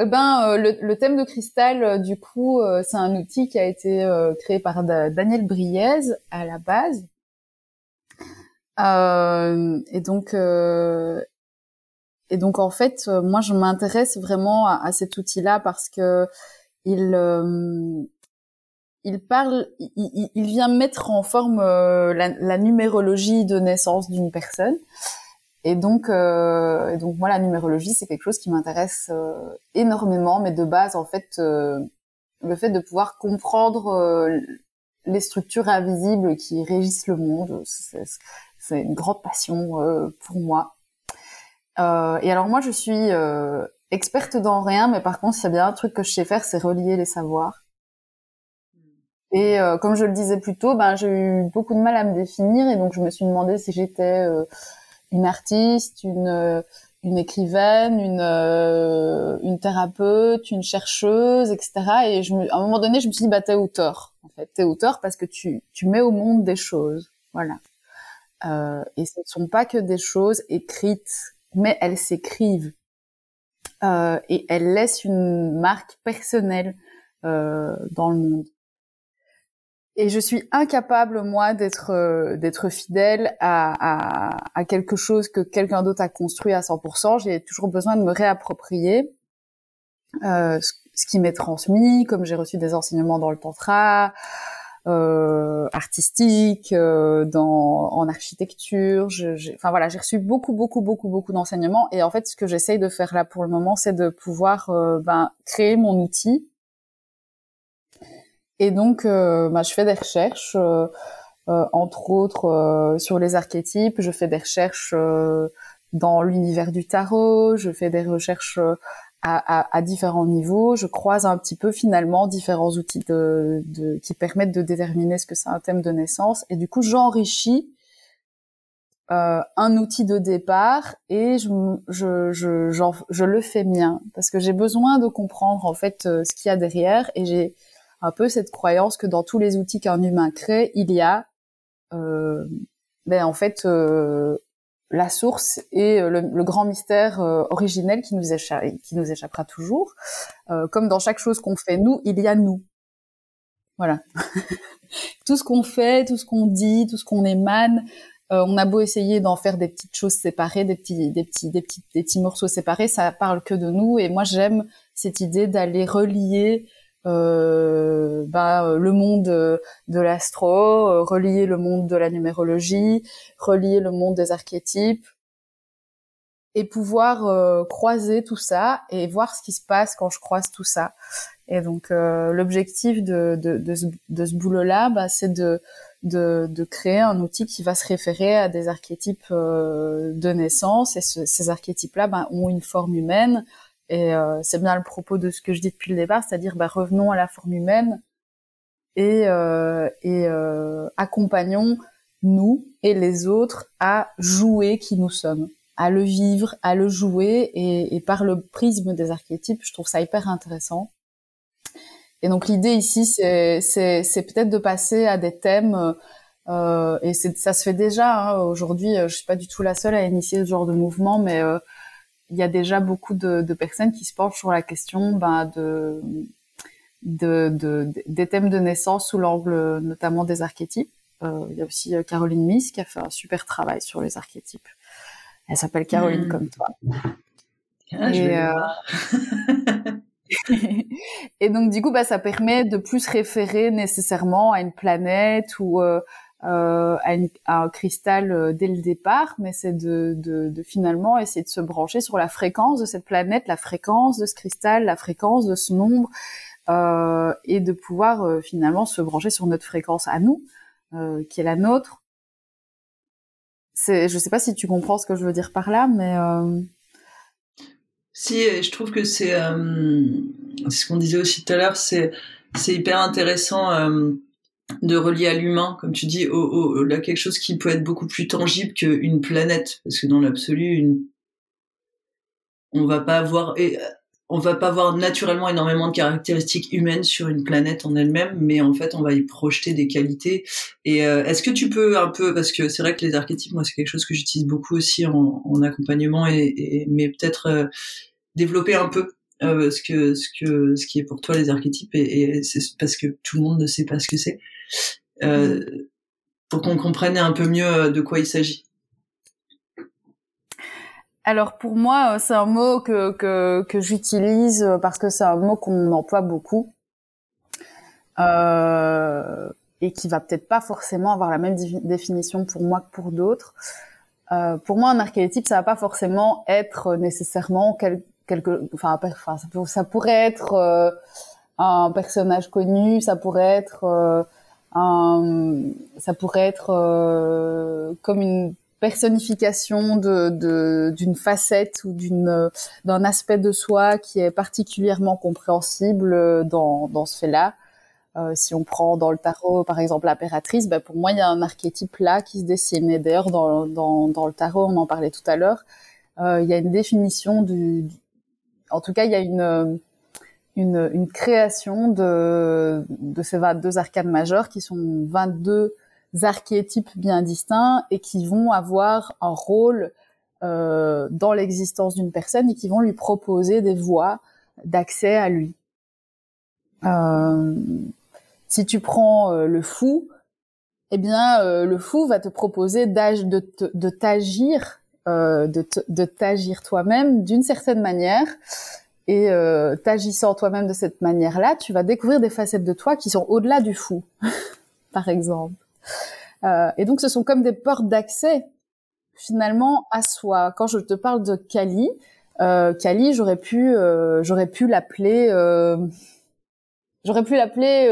eh ben, euh, le, thème de cristal, euh, du coup, c'est un outil qui a été créé par Daniel Briez à la base. et donc, et donc en fait, moi, je m'intéresse vraiment à, cet outil-là parce que il il parle, il, il, vient mettre en forme la, la numérologie de naissance d'une personne. Et donc, euh, et donc moi, la numérologie, c'est quelque chose qui m'intéresse euh, énormément, mais de base, en fait, euh, le fait de pouvoir comprendre euh, les structures invisibles qui régissent le monde, c'est une grande passion euh, pour moi. et alors moi, je suis experte dans rien, mais par contre, s'il y a bien un truc que je sais faire, c'est relier les savoirs. Et comme je le disais plus tôt, ben, j'ai eu beaucoup de mal à me définir, et donc je me suis demandé si j'étais une artiste, une une écrivaine, une euh, une thérapeute, une chercheuse, etc. Et je me, à un moment donné, je me suis dit bah t'es auteur en fait, t'es auteur parce que tu tu mets au monde des choses, voilà. Euh, et ce ne sont pas que des choses écrites, mais elles s'écrivent euh, et elles laissent une marque personnelle euh, dans le monde et je suis incapable moi d'être euh, d'être fidèle à, à, à, quelque chose que quelqu'un d'autre a construit à 100%. J'ai toujours besoin de me réapproprier euh, ce, qui m'est transmis, comme j'ai reçu des enseignements dans le tantra, euh, artistique, euh, dans en architecture. Je, enfin voilà, j'ai reçu beaucoup beaucoup beaucoup beaucoup d'enseignements. Et en fait, ce que j'essaye de faire là pour le moment, c'est de pouvoir euh, ben, créer mon outil et donc, euh, bah, je fais des recherches, euh, euh, entre autres sur les archétypes. Je fais des recherches dans l'univers du tarot. Je fais des recherches à, à, à, différents niveaux. Je croise un petit peu finalement différents outils de, de, qui permettent de déterminer ce que c'est un thème de naissance. Et du coup, j'enrichis euh, un outil de départ et je, je, je, je, le fais mien parce que j'ai besoin de comprendre en fait ce qu'il y a derrière et j'ai un peu cette croyance que dans tous les outils qu'un humain crée, il y a euh, ben en fait euh, la source et euh, le, grand mystère euh, originel qui nous, qui nous échappera toujours. Euh, comme dans chaque chose qu'on fait nous, il y a nous. Voilà. *laughs* tout ce qu'on fait, tout ce qu'on dit, tout ce qu'on émane, on a beau essayer d'en faire des petites choses séparées, des petits, des petits, des petits, des petits morceaux séparés, ça parle que de nous. Et moi, j'aime cette idée d'aller relier euh, bah, le monde de l'astro, euh, relier le monde de la numérologie, relier le monde des archétypes, et pouvoir euh, croiser tout ça et voir ce qui se passe quand je croise tout ça. Et donc l'objectif de, ce, boulot-là, bah, c'est de, créer un outil qui va se référer à des archétypes de naissance. Et ces archétypes-là bah, ont une forme humaine, et euh, c'est bien le propos de ce que je dis depuis le départ, c'est-à-dire bah, revenons à la forme humaine et, euh, et euh, accompagnons nous et les autres à jouer qui nous sommes, à le vivre, à le jouer et, et par le prisme des archétypes, je trouve ça hyper intéressant. Et donc l'idée ici, c'est, peut-être de passer à des thèmes euh, et ça se fait déjà hein. aujourd'hui. Je suis pas du tout la seule à initier ce genre de mouvement, mais euh, il y a déjà beaucoup de, de, personnes qui se penchent sur la question ben, de, de, de, des thèmes de naissance sous l'angle notamment des archétypes. Euh, il y a aussi euh, Caroline Miss qui a fait un super travail sur les archétypes. Elle s'appelle Caroline hmm. comme toi. Ah, et, euh... *laughs* et donc du coup, bah, ça permet de plus référer nécessairement à une planète ou euh, euh, à, un cristal euh, dès le départ, mais c'est de, finalement essayer de se brancher sur la fréquence de cette planète, la fréquence de ce cristal, la fréquence de ce nombre, euh, et de pouvoir finalement se brancher sur notre fréquence à nous, qui est la nôtre. Je sais pas si tu comprends ce que je veux dire par là, mais Si, je trouve que c'est euh, ce qu'on disait aussi tout à l'heure, c'est hyper intéressant de relier à l'humain, comme tu dis, au, au, à quelque chose qui peut être beaucoup plus tangible qu'une planète, parce que dans l'absolu, une... on va pas avoir et on va pas voir naturellement énormément de caractéristiques humaines sur une planète en elle-même, mais en fait, on va y projeter des qualités. Et euh, est-ce que tu peux un peu, parce que c'est vrai que les archétypes, moi, c'est quelque chose que j'utilise beaucoup aussi en, en accompagnement, et, et mais peut-être euh, développer un peu euh, ce que ce que ce qui est pour toi les archétypes, et, et c'est parce que tout le monde ne sait pas ce que c'est, euh, pour qu'on comprenne un peu mieux euh, de quoi il s'agit. Alors pour moi, euh, c'est un mot que, que, que j'utilise euh, parce que c'est un mot qu'on emploie beaucoup euh, et qui va peut-être pas forcément avoir la même définition pour moi que pour d'autres. Euh, pour moi, un archétype, ça va pas forcément être nécessairement quel, quelque, enfin, ça, pourrait être euh, un personnage connu, ça pourrait être euh, un, ça pourrait être comme une personnification de d'une facette ou d'une d'un aspect de soi qui est particulièrement compréhensible dans dans ce fait-là. Euh, si on prend dans le tarot, par exemple, l'impératrice, ben pour moi, il y a un archétype là qui se dessine. Et d'ailleurs, dans, dans, dans le tarot, on en parlait tout à l'heure, euh, il y a une définition du, En tout cas, il y a une, une, création de, de ces 22 arcanes majeures qui sont 22 archétypes bien distincts et qui vont avoir un rôle euh, dans l'existence d'une personne et qui vont lui proposer des voies d'accès à lui. Euh, si tu prends euh, le fou, eh bien le fou va te proposer de, t'agir, de t'agir toi-même d'une certaine manière. Et t'agissant toi-même de cette manière-là, tu vas découvrir des facettes de toi qui sont au-delà du fou, *laughs* par exemple. Euh, et donc, ce sont comme des portes d'accès finalement à soi. Quand je te parle de Kali, euh, Kali, j'aurais pu, euh, j'aurais pu l'appeler, euh, j'aurais pu l'appeler.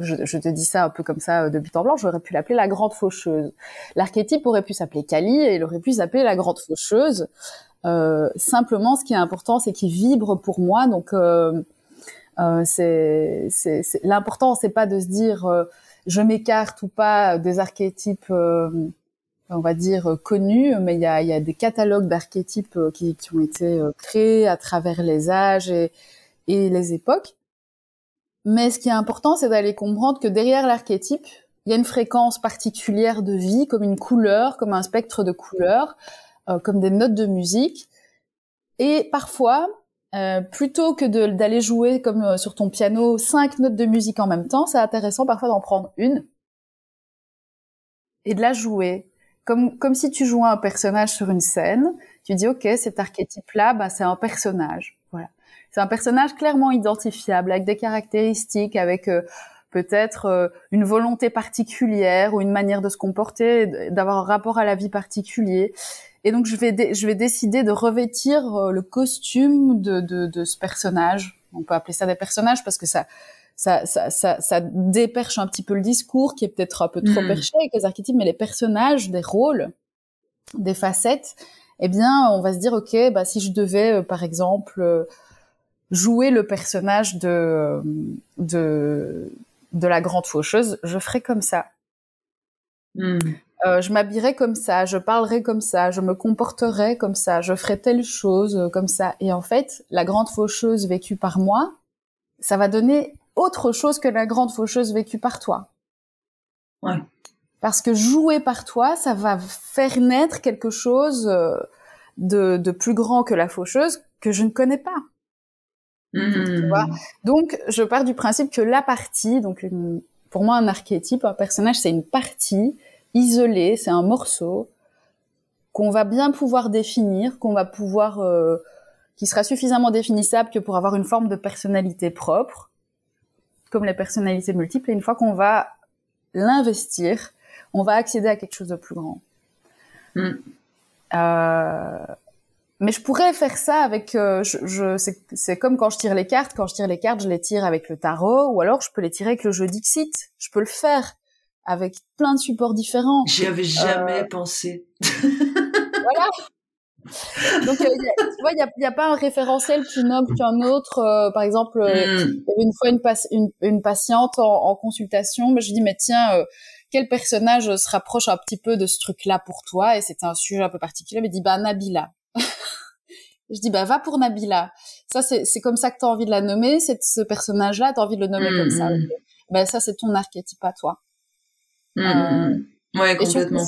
Euh, je, je, te dis ça un peu comme ça de but en blanc. J'aurais pu l'appeler la grande faucheuse. L'archétype aurait pu s'appeler Kali et il aurait pu s'appeler la grande faucheuse. simplement, ce qui est important, c'est qu'il vibre pour moi. Donc, c'est, c'est, l'important, c'est pas de se dire je m'écarte ou pas des archétypes, euh, on va dire connus, mais il y a, y a, des catalogues d'archétypes euh, qui, qui, ont été euh, créés à travers les âges et, et les époques. Mais ce qui est important, c'est d'aller comprendre que derrière l'archétype, il y a une fréquence particulière de vie, comme une couleur, comme un spectre de couleurs, euh, comme des notes de musique. Et parfois, euh, plutôt que d'aller jouer comme euh, sur ton piano cinq notes de musique en même temps, c'est intéressant parfois d'en prendre une et de la jouer comme comme si tu jouais un personnage sur une scène. Tu dis ok cet archétype-là, bah, c'est un personnage. C'est un personnage clairement identifiable avec des caractéristiques, avec euh, peut-être une volonté particulière ou une manière de se comporter, d'avoir un rapport à la vie particulier. Et donc je vais je vais décider de revêtir euh, le costume de, de, de ce personnage. On peut appeler ça des personnages parce que ça ça, ça, ça, ça déperche un petit peu le discours qui est peut-être un peu trop hmm. perché avec les archétypes, mais les personnages, des rôles, des facettes, eh bien, on va se dire, ok, bah si je devais, euh, par exemple, euh, jouer le personnage de de de la grande faucheuse, je ferais comme ça. Hmm. Euh, je m'habillerai comme ça, je parlerai comme ça, je me comporterai comme ça, je ferai telle chose euh, comme ça. Et en fait, la grande faucheuse vécue par moi, ça va donner autre chose que la grande faucheuse vécue par toi. Ouais. Parce que jouer par toi, ça va faire naître quelque chose euh, de, de plus grand que la faucheuse que je ne connais pas. Tu vois mmh. donc, je pars du principe que la partie, donc pour moi, un archétype, un personnage, c'est une partie isolé, c'est un morceau qu'on va bien pouvoir définir, qu'on va pouvoir, euh, qui sera suffisamment définissable que pour avoir une forme de personnalité propre, comme les personnalités multiples. Et une fois qu'on va l'investir, on va accéder à quelque chose de plus grand. Mm. Euh, mais je pourrais faire ça avec, euh, je, je c'est comme quand je tire les cartes. Quand je tire les cartes, je les tire avec le tarot, ou alors je peux les tirer avec le jeu Dixit. Je peux le faire avec plein de supports différents. J'y avais jamais euh, pensé. *laughs* voilà. Donc, euh, tu vois, il n'y a, a, pas un référentiel plus noble qu'un autre. Euh, par exemple, euh, hmm. une fois une, une, patiente en, en consultation, mais je dis mais tiens, quel personnage se rapproche un petit peu de ce truc-là pour toi? Et c'était un sujet un peu particulier. Me dit bah Nabila. Je dis bah va pour Nabila. Ça c'est comme ça que tu as envie de la nommer. C'est ce personnage-là, tu as envie de le nommer comme ça. Hmm. Ben ça c'est ton archétype à toi. Hmm, ouais, complètement.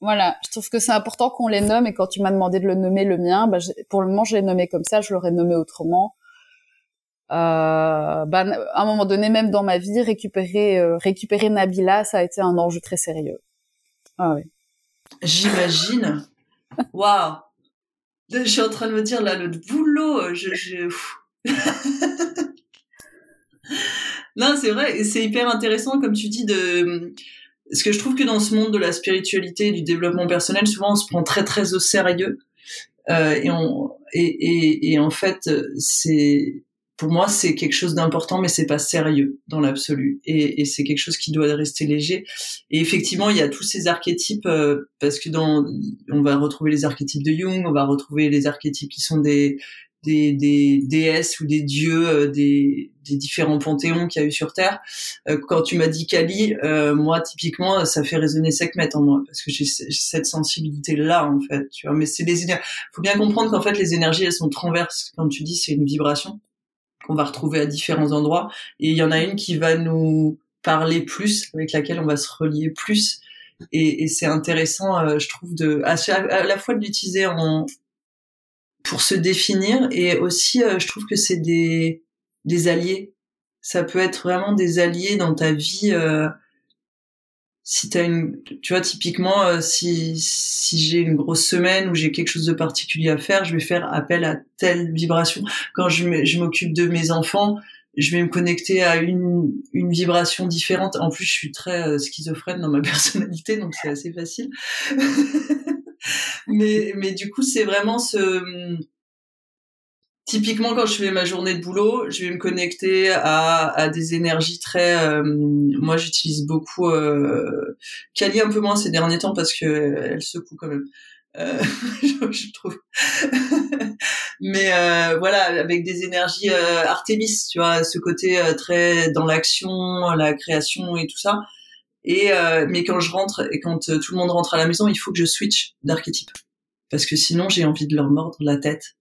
Voilà, je trouve que c'est important qu'on les nomme et quand tu m'as demandé de le nommer le mien, bah, pour le moment je l'ai nommé comme ça, je l'aurais nommé autrement. Euh, bah, à un moment donné, même dans ma vie, récupérer euh, récupérer Nabila, ça a été un enjeu très sérieux. Ah oui. J'imagine. Waouh. Je suis en train de me dire là le boulot, je, je... *laughs* non, c'est vrai, c'est hyper intéressant comme tu dis de ce que je trouve que dans ce monde de la spiritualité et du développement personnel, souvent on se prend très très au sérieux. Euh, et, on, et, et, et en fait, c'est pour moi c'est quelque chose d'important, mais c'est pas sérieux dans l'absolu. Et, et c'est quelque chose qui doit rester léger. Et effectivement, il y a tous ces archétypes euh, parce que dans on va retrouver les archétypes de Jung, on va retrouver les archétypes qui sont des des, des déesses ou des dieux euh, des, des, différents panthéons qu'il y a eu sur Terre. Euh, quand tu m'as dit Kali, euh, moi typiquement ça fait résonner Sekhmet en moi parce que j'ai cette sensibilité là en fait. Tu vois, mais c'est des énergies. Faut bien comprendre qu'en fait les énergies elles sont transverses. Comme tu dis, c'est une vibration qu'on va retrouver à différents endroits et il y en a une qui va nous parler plus, avec laquelle on va se relier plus. Et, c'est intéressant, je trouve, de à, à la fois de l'utiliser en, pour se définir et aussi euh, je trouve que c'est des des alliés ça peut être vraiment des alliés dans ta vie euh, si t'as une tu vois typiquement euh, si si j'ai une grosse semaine où j'ai quelque chose de particulier à faire je vais faire appel à telle vibration. Quand je m'occupe de mes enfants je vais me connecter à une une vibration différente. En plus je suis très schizophrène dans ma *laughs* personnalité donc c'est assez facile. *laughs* Mais, mais du coup, c'est vraiment ce, typiquement quand je fais ma journée de boulot, je vais me connecter à, à des énergies très. Euh, moi, j'utilise beaucoup euh, Kali un peu moins ces derniers temps parce que elle secoue quand même. Euh, *laughs* je trouve. *laughs* Mais euh, voilà, avec des énergies euh, Artemis, tu vois, ce côté euh, très dans l'action, la création et tout ça. Et euh, mais quand je rentre et quand euh, tout le monde rentre à la maison, il faut que je switch d'archétype parce que sinon j'ai envie de leur mordre la tête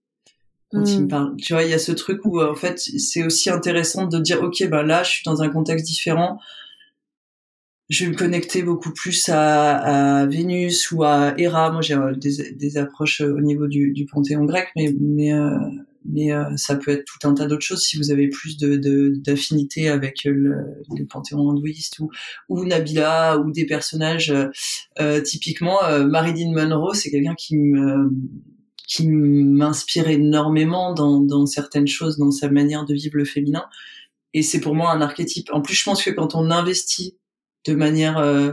quand ils me hmm. parlent. Tu vois, il y a ce truc où euh, en fait c'est aussi intéressant de dire ok bah là je suis dans un contexte différent. Je vais me connecter beaucoup plus à, à Vénus ou à Héra. Moi, j'ai des, des, approches au niveau du, du panthéon grec, mais, mais mais euh, ça peut être tout un tas d'autres choses si vous avez plus de d'affinité avec le, le, panthéon hindouiste ou, ou Nabila ou des personnages euh, typiquement euh, Marilyn Monroe c'est quelqu'un qui me qui m'inspire énormément dans, dans certaines choses dans sa manière de vivre le féminin. Et c'est pour moi un archétype. En plus je pense que quand on investit de manière euh,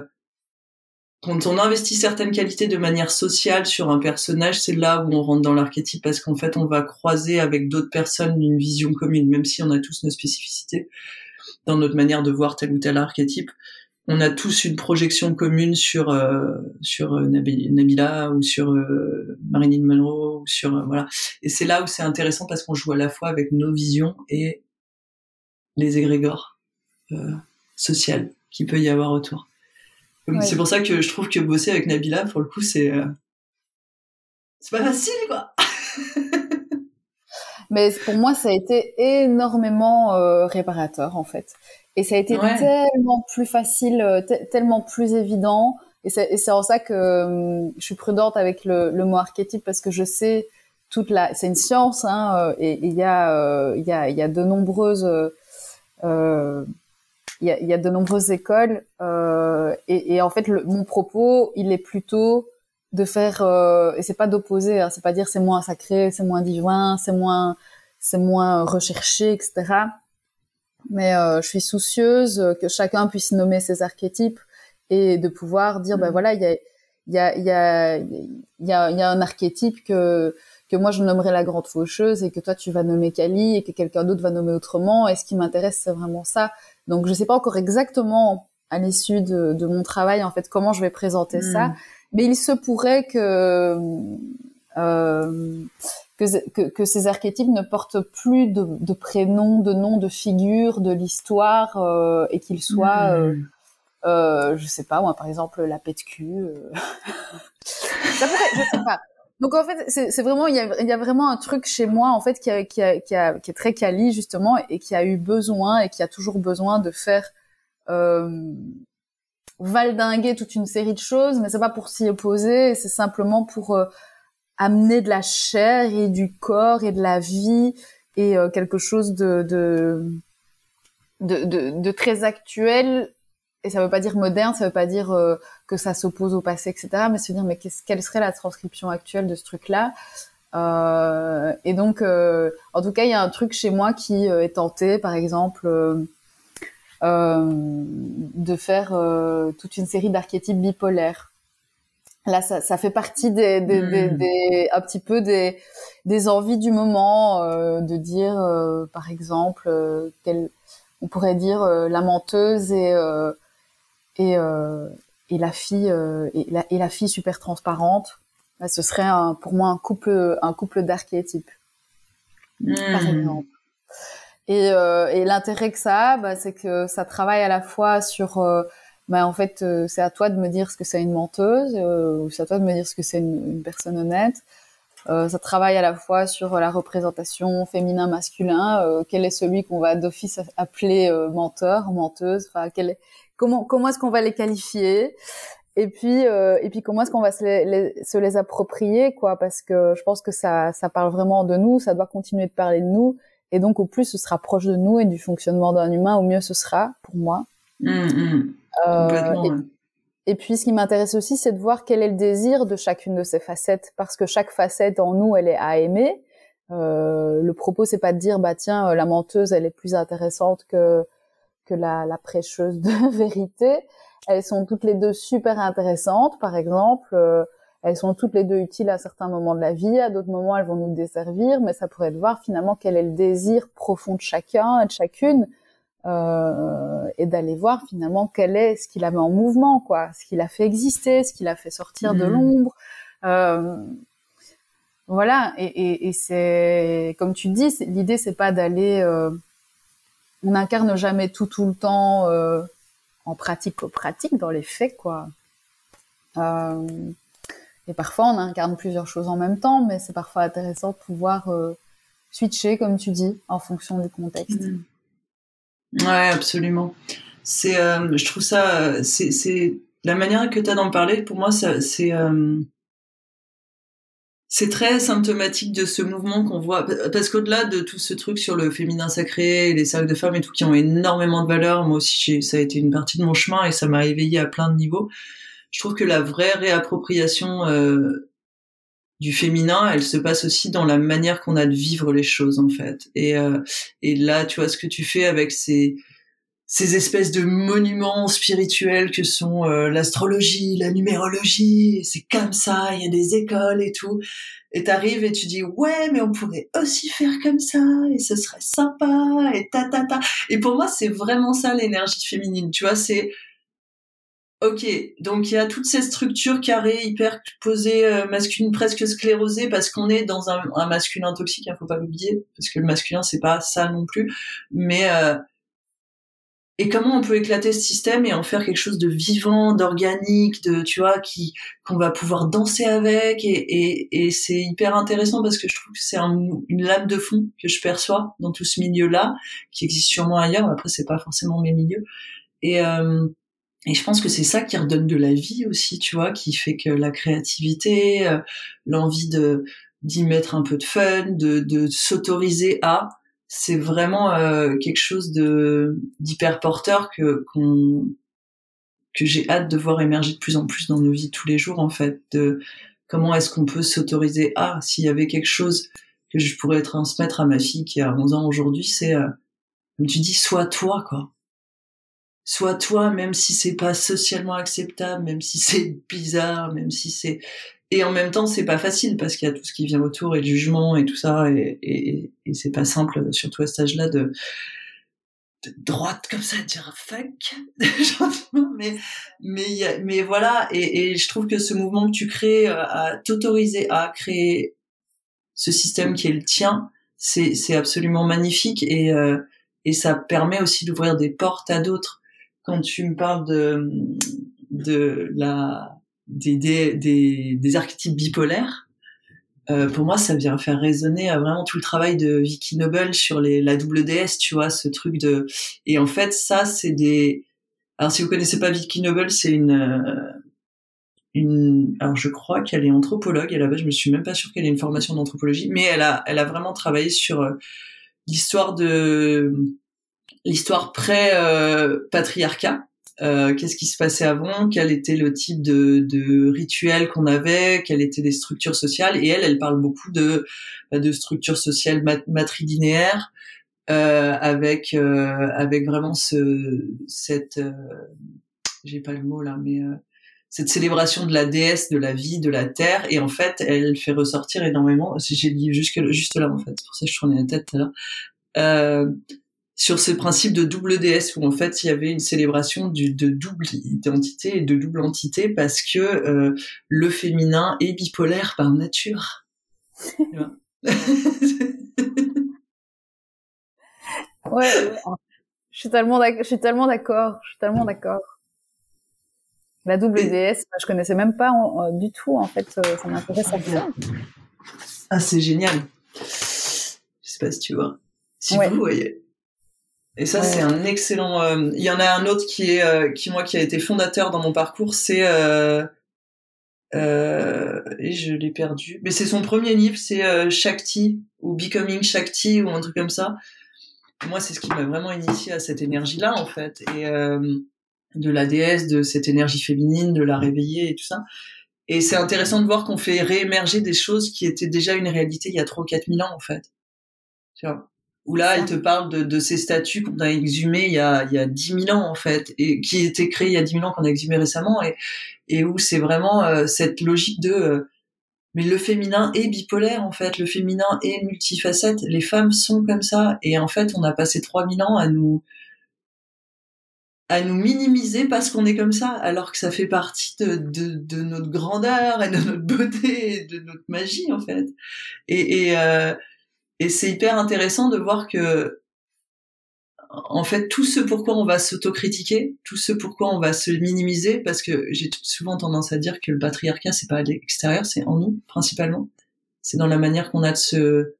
quand on investit certaines qualités de manière sociale sur un personnage, c'est là où on rentre dans l'archétype. Parce qu'en fait, on va croiser avec d'autres personnes une vision commune, même si on a tous nos spécificités dans notre manière de voir tel ou tel archétype. On a tous une projection commune sur euh, sur euh, Nabila ou sur euh, Marilyn Monroe ou sur euh, voilà. Et c'est là où c'est intéressant parce qu'on joue à la fois avec nos visions et les égrégores sociales qu'il peut y avoir autour. C'est pour ça que je trouve que bosser avec Nabila, pour le coup, c'est c'est pas facile, quoi. *laughs* Mais pour moi, ça a été énormément réparateur, en fait. Et ça a été tellement plus facile, euh, tellement plus évident. Et c'est en ça que je suis prudente avec le, le, mot archétype parce que je sais toute la, c'est une science, hein, et il y a, il y a, il y a de nombreuses euh, il y a, y a, de nombreuses écoles euh, et, et, en fait le, mon propos il est plutôt de faire euh, et c'est pas d'opposer hein, c'est pas dire c'est moins sacré c'est moins divin c'est moins c'est moins recherché etc mais euh, je suis soucieuse que chacun puisse nommer ses archétypes et de pouvoir dire ben voilà il y a il y a il y a il y a, y a un archétype que que moi je nommerai la grande faucheuse et que toi tu vas nommer Kali et que quelqu'un d'autre va nommer autrement. Et ce qui m'intéresse c'est vraiment ça. Donc je sais pas encore exactement à l'issue de, de, mon travail en fait comment je vais présenter ça, hmm. mais il se pourrait que euh, que, que, que, ces archétypes ne portent plus de, de prénoms, de noms, de figures, de l'histoire, euh, et qu'ils soient, hmm. euh, je sais pas, moi, par exemple, la pète cul. Euh. *laughs* Ça pourrait, je sais pas. Donc en fait, c'est vraiment il y, a, il y a, vraiment un truc chez moi en fait qui, a, qui, a, qui, a, qui, est très quali justement et qui a eu besoin et qui a toujours besoin de faire euh, valdinguer toute une série de choses, mais c'est pas pour s'y opposer, c'est simplement pour amener de la chair et du corps et de la vie et euh, quelque chose de de, de très actuel et ça veut pas dire moderne, ça veut pas dire euh, que ça s'oppose au passé, etc. Mais se dire mais quelle serait la transcription actuelle de ce truc-là? Euh, Et donc, en tout cas, il y a un truc chez moi qui est tenté, par exemple, de faire toute une série d'archétypes bipolaires. Là, ça, ça, fait partie des, des, des, hmm. des, un petit peu des, des envies du moment, de dire, par exemple, quelle on pourrait dire la menteuse et et, euh, et la fille euh, et, la, et la fille super transparente bah, ce serait un, pour moi un couple un couple d'archétypes par hmm. exemple et, euh, et l'intérêt que ça a bah, c'est que ça travaille à la fois sur euh, bah, en fait euh, c'est à toi de me dire ce que c'est une menteuse ou c'est à toi de me dire ce que c'est une, personne honnête. Ça travaille à la fois sur la représentation féminin masculin quel est celui qu'on va d'office appeler menteur menteuse enfin comment est-ce qu'on va les qualifier? Et puis euh, et puis comment est-ce qu'on va se les, approprier quoi? Parce que je pense que ça parle vraiment de nous ça doit continuer de parler de nous. Et donc au plus ce sera proche de nous et du fonctionnement d'un humain au mieux ce sera pour moi. Mmh, mmh. Euh, et, puis ce qui m'intéresse aussi c'est de voir quel est le désir de chacune de ces facettes parce que chaque facette en nous elle est à aimer euh, le propos c'est pas de dire bah tiens la menteuse elle est plus intéressante que que la, la prêcheuse de *laughs* vérité. Elles sont toutes les deux super intéressantes, par exemple. Euh, elles sont toutes les deux utiles à certains moments de la vie, à d'autres moments elles vont nous desservir, mais ça pourrait être voir finalement quel est le désir profond de chacun et de chacune, euh, et d'aller voir finalement quel est ce qui la met en mouvement, quoi, ce qui la fait exister, ce qui la fait sortir de mmh. l'ombre. Euh, voilà, et, et, et c'est comme tu dis, l'idée c'est pas d'aller euh, on n'incarne jamais tout tout le temps euh, en pratique au pratique dans les faits quoi. Euh, et parfois on incarne plusieurs choses en même temps, mais c'est parfois intéressant de pouvoir euh, switcher comme tu dis en fonction du contexte. Mmh. Ouais, absolument. C'est, je trouve ça, c'est, la manière que tu as d'en parler. Pour moi, c'est c'est très symptomatique de ce mouvement qu'on voit parce qu'au-delà de tout ce truc sur le féminin sacré, les cercles de femmes et tout qui ont énormément de valeur, moi aussi ça a été une partie de mon chemin et ça m'a éveillé à plein de niveaux. Je trouve que la vraie réappropriation euh, du féminin, elle se passe aussi dans la manière qu'on a de vivre les choses en fait. Et euh, et là, tu vois ce que tu fais avec ces ces espèces de monuments spirituels que sont euh, l'astrologie, la numérologie, c'est comme ça, il y a des écoles et tout. Et t'arrives et tu dis ouais, mais on pourrait aussi faire comme ça et ce serait sympa et ta ta ta. Et pour moi, c'est vraiment ça l'énergie féminine, tu vois, c'est Ok, donc il y a toutes ces structures carrées, hyper posées, euh, masculines, presque sclérosées, parce qu'on est dans un, un masculin toxique, il hein, faut pas l'oublier, parce que le masculin c'est pas ça non plus. Mais euh, et comment on peut éclater ce système et en faire quelque chose de vivant, d'organique, de tu vois, qui qu'on va pouvoir danser avec et, et, et c'est hyper intéressant parce que je trouve que c'est une lame de fond que je perçois dans tout ce milieu-là, qui existe sûrement ailleurs. Après, c'est pas forcément mes milieux. Et euh, et je pense que c'est ça qui redonne de la vie aussi, tu vois, qui fait que la créativité, euh, l'envie de d'y mettre un peu de fun, de, de s'autoriser à, c'est vraiment euh, quelque chose de d'hyper porteur que qu'on que j'ai hâte de voir émerger de plus en plus dans nos vies tous les jours en fait de comment est-ce qu'on peut s'autoriser ah s'il y avait quelque chose que je pourrais transmettre à ma fille qui a 11 ans aujourd'hui c'est euh, comme tu dis sois toi quoi sois toi même si c'est pas socialement acceptable même si c'est bizarre même si c'est et en même temps, c'est pas facile parce qu'il y a tout ce qui vient autour et le jugement et tout ça, et, et, et c'est pas simple, surtout à cet âge-là, de droite comme ça, dire fuck *laughs* gentiment, mais mais mais voilà. Et, et je trouve que ce mouvement que tu crées, euh, à t'autoriser à créer ce système qui est le tien, c'est c'est absolument magnifique et euh, et ça permet aussi d'ouvrir des portes à d'autres. Quand tu me parles de de la des des des, archétypes bipolaires, euh, pour moi, ça vient faire résonner euh, vraiment tout le travail de Vicky Noble sur les, la double DS, tu vois, ce truc de. Et en fait, ça, c'est des. Alors, si vous connaissez pas Vicky Noble, c'est une. Euh, une. Alors, je crois qu'elle est anthropologue. Et là-bas, je me suis même pas sûre qu'elle ait une formation d'anthropologie, mais elle a, elle a vraiment travaillé sur l'histoire de l'histoire pré-patriarcat euh, qu'est-ce qui se passait avant, quel était le type de, de rituel qu'on avait, quelles étaient les structures sociales. Et elle, elle parle beaucoup de, de structures sociales mat matrilinéaires, euh, avec euh, avec vraiment ce cette euh, j'ai pas le mot là, mais euh, cette célébration de la déesse, de la vie, de la terre. Et en fait, elle fait ressortir énormément. J'ai dit jusque juste là en fait, pour ça je tournais la tête là. Euh, sur ce principe de double déesse où en fait il y avait une célébration du, de double identité et de double entité parce que euh, le féminin est bipolaire par nature. ouais, je suis tellement d'accord, je suis tellement d'accord, je suis tellement d'accord. La double déesse, je connaissais même pas du tout en fait, euh, ça m'intéresse à bien. Ah c'est génial. Je sais pas si tu vois. Si vous voyez. Et ça, c'est un excellent. Euh, il y en a un autre qui est, euh, qui moi, qui a été fondateur dans mon parcours, c'est euh, et je l'ai perdu. Mais c'est son premier livre, c'est Shakti ou Becoming Shakti ou un truc comme ça. Moi, c'est ce qui m'a vraiment initié à cette énergie-là, en fait, et de la déesse, de cette énergie féminine, de la réveiller et tout ça. Et c'est intéressant de voir qu'on fait réémerger des choses qui étaient déjà une réalité il y a 3 ou 4 000 ans, en fait. Tu vois? Où là, elle te parle de, de ces statues qu'on a exhumées il y a, il y a 10 000 ans, en fait, et qui étaient créées il y a 10 000 ans, qu'on a exhumées récemment, et, et où c'est vraiment euh, cette logique de... Euh, mais le féminin est bipolaire, en fait, le féminin est multifacette, les femmes sont comme ça, et en fait, on a passé 3000 ans à nous à nous minimiser parce qu'on est comme ça, alors que ça fait partie de, de, de, notre grandeur et de notre beauté et de notre magie, en fait. Et, et euh, et c'est hyper intéressant de voir que, en fait, tout ce pourquoi on va s'autocritiquer, tout ce pourquoi on va se minimiser, parce que j'ai souvent tendance à dire que le patriarcat, c'est pas à l'extérieur, c'est en nous, principalement. C'est dans la manière qu'on a de se,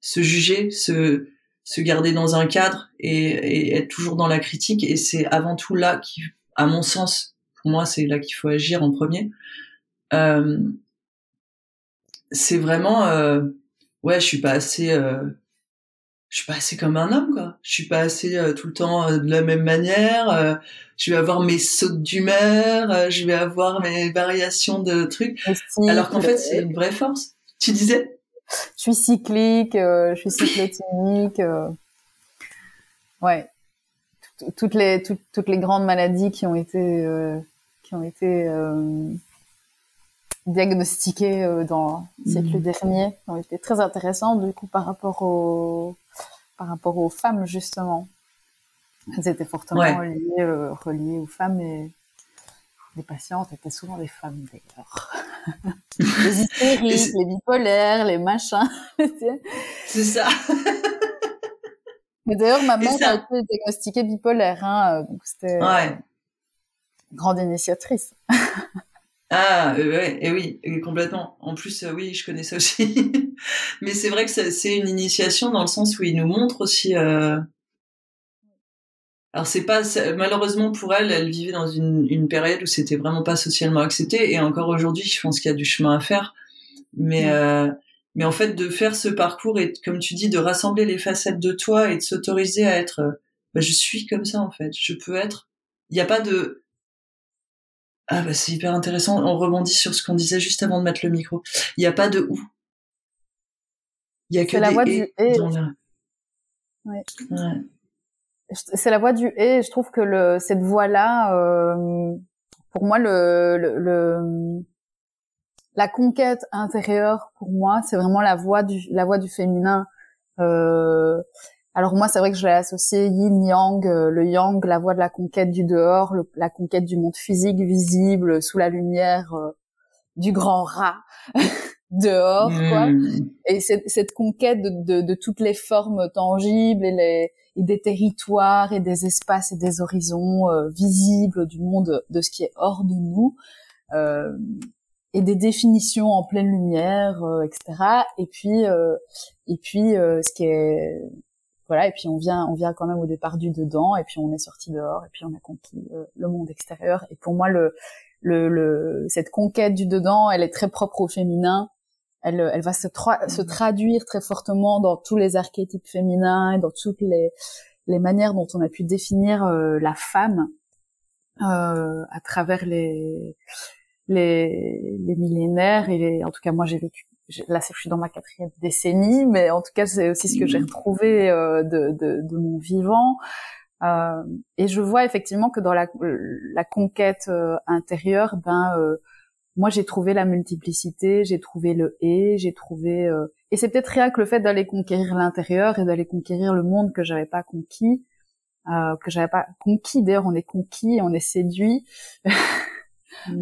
se juger, se, se garder dans un cadre et, être toujours dans la critique. Et c'est avant tout là qui, à mon sens, pour moi, c'est là qu'il faut agir en premier. Euh, c'est vraiment, euh, ouais, je suis pas assez, euh, je suis pas assez comme un homme, quoi. Je suis pas assez euh, tout le temps euh, de la même manière. je vais avoir mes sautes d'humeur, je vais avoir mes variations de trucs. alors qu'en fait, c'est une vraie force. Tu disais? Je suis cyclique, je suis cyclotimique. ouais. Toutes les toutes, toutes les grandes maladies qui ont été qui ont été diagnostiqués euh, dans le siècle mmh. dernier ont été très intéressants du coup par rapport aux par rapport aux femmes justement. Elles étaient fortement reliées, euh, reliées aux femmes et les patientes étaient souvent des femmes d'ailleurs. *laughs* les hystériques, les bipolaires, les machins. *laughs* C'est ça. Mais d'ailleurs, ma mère a été diagnostiquée bipolaire, hein, donc c'était ouais. grande initiatrice. *laughs* Ah, ouais, et oui, complètement. En plus, euh, oui, je connais ça aussi. *laughs* Mais c'est vrai que c'est une initiation dans le sens où il nous montre aussi. Euh... Alors c'est pas malheureusement pour elle, elle vivait dans une, une période où c'était vraiment pas socialement accepté et encore aujourd'hui, je pense qu'il y a du chemin à faire. Mais euh... mais en fait, de faire ce parcours et comme tu dis, de rassembler les facettes de toi et de s'autoriser à être, euh, bah, je suis comme ça en fait, je peux être. Il n'y a pas de ah bah c'est hyper intéressant. On rebondit sur ce qu'on disait juste avant de mettre le micro. Il n'y a pas de où. Il y a que la voix du et. Ouais. C'est la voix du et. Je trouve que le, cette voix-là, euh, pour moi, le, le, la conquête intérieure, pour moi, c'est vraiment la voix du, la voix du féminin. Euh, alors moi, c'est vrai que je l'ai associé yin yang, euh, le yang, la voie de la conquête du dehors, la conquête du monde physique visible sous la lumière euh, du grand rat *laughs* dehors, quoi. Hmm. Et cette, cette conquête de, de, de, toutes les formes tangibles et, les, et des territoires et des espaces et des horizons euh, visibles du monde de ce qui est hors de nous. Euh, et des définitions en pleine lumière, etc. Et puis, et puis, ce qui est voilà et puis on vient on vient quand même au départ du dedans et puis on est sorti dehors et puis on a conquis euh, le monde extérieur. Et pour moi le, le, le cette conquête du dedans elle est très propre au féminin. Elle elle va se, se traduire très fortement dans tous les archétypes féminins et dans toutes les les manières dont on a pu définir euh, la femme euh, à travers les les, les millénaires et les, en tout cas moi j'ai vécu là je suis dans ma quatrième décennie, mais en tout cas c'est aussi ce que j'ai mmh. retrouvé euh, de, de, de, mon vivant. Euh, et je vois effectivement que dans la, la conquête euh, intérieure, ben euh, moi j'ai trouvé la multiplicité, j'ai trouvé le et, j'ai trouvé euh, et c'est peut-être rien que le fait d'aller conquérir l'intérieur et d'aller conquérir le monde que j'avais pas conquis, que j'avais pas conquis. D'ailleurs on est conquis, on est séduit. *laughs*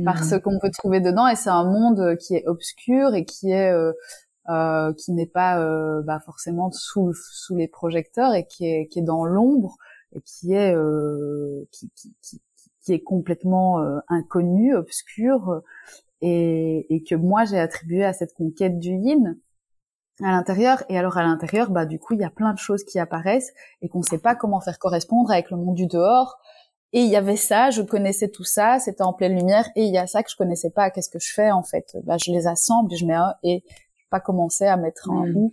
par ce hmm. qu'on peut trouver dedans et c'est un monde qui est obscur et qui est euh, euh, qui n'est pas euh, bah, forcément sous sous les projecteurs et qui est qui est dans l'ombre et qui est euh, qui, qui, qui, qui, est complètement euh, inconnu obscur et, et que moi j'ai attribué à cette conquête du yin à l'intérieur et alors à l'intérieur bah du coup il y a plein de choses qui apparaissent et qu'on sait pas comment faire correspondre avec le monde du dehors et il y avait ça, je connaissais tout ça, c'était en pleine lumière, et il y a ça que je connaissais pas. Qu'est-ce que je fais en fait? Bah, je les assemble, et je mets un et je vais pas commencer à mettre un mm.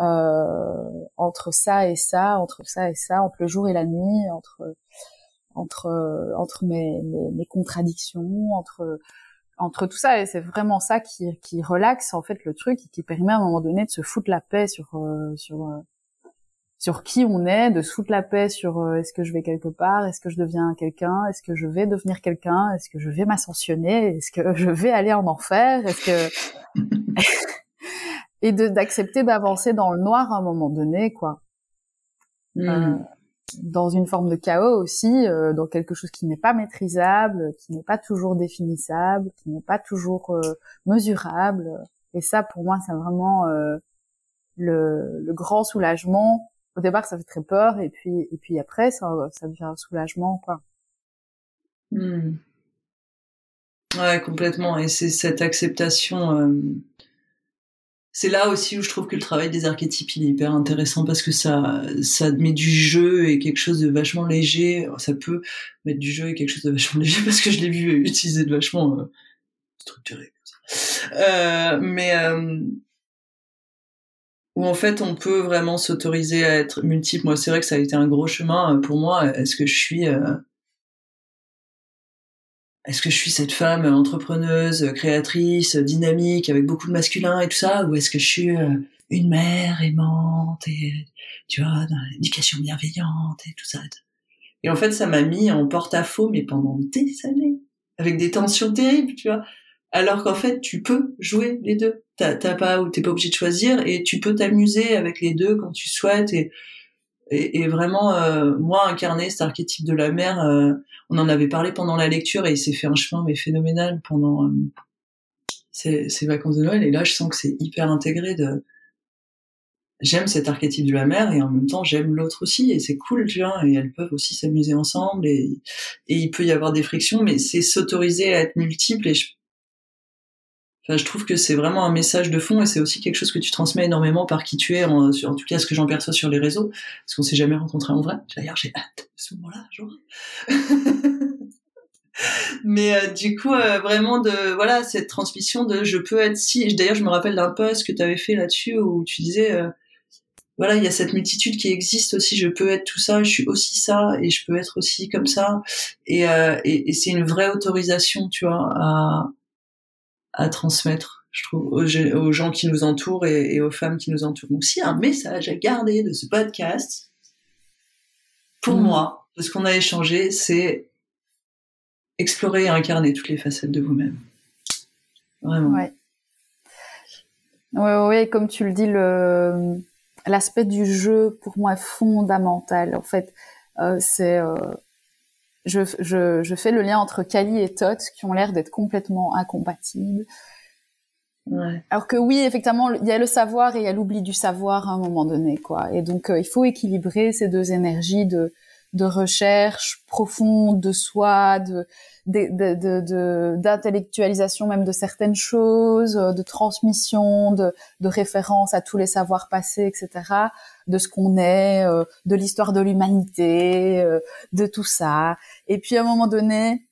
euh, entre ça et ça, entre ça et ça, entre le jour et la nuit, entre entre entre mes, mes, mes contradictions, entre entre tout ça. Et c'est vraiment ça qui qui relaxe en fait le truc et qui permet à un moment donné de se foutre la paix sur euh, sur euh, sur qui on est, de se foutre la paix sur euh, est-ce que je vais quelque part, est-ce que je deviens quelqu'un, est-ce que je vais devenir quelqu'un, est-ce que je vais m'ascensionner, est-ce que je vais aller en enfer, est-ce que *laughs* et de d'accepter d'avancer dans le noir à un moment donné, quoi. Hmm. Euh, dans une forme de chaos aussi, euh, dans quelque chose qui n'est pas maîtrisable, qui n'est pas toujours définissable, qui n'est pas toujours mesurable. Et ça, pour moi, c'est vraiment le, le, grand soulagement au départ ça fait très peur et puis et puis après ça devient un soulagement quoi. Hmm. Ouais complètement et c'est cette acceptation. Euh, c'est là aussi où je trouve que le travail des archétypes il est hyper intéressant parce que ça ça met du jeu et quelque chose de vachement léger. Ça peut mettre du jeu et quelque chose de vachement *laughs* léger parce que je l'ai vu utiliser de vachement euh, structuré. Euh, mais euh, où en fait on peut vraiment s'autoriser à être multiple. Moi, c'est vrai que ça a été un gros chemin euh, pour moi. Est-ce que je suis euh, est-ce que je suis cette femme entrepreneuse, créatrice, dynamique, avec beaucoup de masculin et tout ça, ou est-ce que je suis euh, une mère aimante et tu vois, l'éducation bienveillante et tout ça. Et en fait, ça m'a mis en porte-à-faux, mais pendant des années, avec des tensions terribles, tu vois alors qu'en fait tu peux jouer les deux. T'as, pas ou t'es pas obligé de choisir et tu peux t'amuser avec les deux quand tu souhaites et et, vraiment euh, moi incarner cet archétype de la mère, euh, on en avait parlé pendant la lecture et il s'est fait un chemin mais phénoménal pendant euh, ces, ces, vacances de Noël et là je sens que c'est hyper intégré de j'aime cet archétype de la mère et en même temps j'aime l'autre aussi et c'est cool tu vois et elles peuvent aussi s'amuser ensemble et, et il peut y avoir des frictions mais c'est s'autoriser à être multiple et je je trouve que c'est vraiment un message de fond et c'est aussi quelque chose que tu transmets énormément par qui tu es, en, tout cas ce que j'en perçois sur les réseaux, parce qu'on s'est jamais rencontré en vrai. D'ailleurs, j'ai hâte de ce moment-là, genre. *laughs* Mais euh, du coup, euh, vraiment de voilà cette transmission de je peux être si. D'ailleurs, je me rappelle d'un post que tu avais fait là-dessus où tu disais euh, voilà il y a cette multitude qui existe aussi. Je peux être tout ça, je suis aussi ça et je peux être aussi comme ça. Et, et, et c'est une vraie autorisation, tu vois, à, à transmettre, je trouve, aux, gens qui nous entourent et, aux femmes qui nous entourent. Donc, s'il y a un message à garder de ce podcast, pour mm. moi, de ce qu'on a échangé, c'est explorer et incarner toutes les facettes de vous-même. Vraiment. Ouais. Ouais, ouais, comme tu le dis, l'aspect du jeu pour moi est fondamental. En fait, euh, c'est euh, je, je, je, fais le lien entre Kali et Tot qui ont l'air d'être complètement incompatibles. Ouais. Alors que oui, effectivement, il y a le savoir et il y a l'oubli du savoir à un moment donné, quoi. Et donc, euh, il faut équilibrer ces deux énergies de de recherche profonde de soi, de d'intellectualisation même de certaines choses, euh, de transmission, de, de référence à tous les savoirs passés, etc., de ce qu'on est, euh, de l'histoire de l'humanité, euh, de tout ça. Et puis à un moment donné,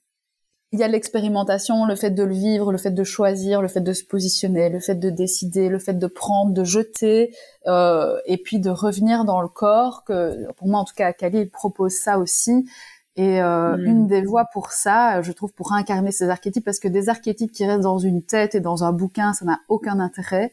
il y a l'expérimentation, le fait de le vivre, le fait de choisir, le fait de se positionner, le fait de décider, le fait de prendre, de jeter, et puis de revenir dans le corps. Que pour moi, en tout cas, Kali propose ça aussi. Et euh, mm. une des voies pour ça, je trouve, pour incarner ces archétypes, parce que des archétypes qui restent dans une tête et dans un bouquin, ça n'a aucun intérêt.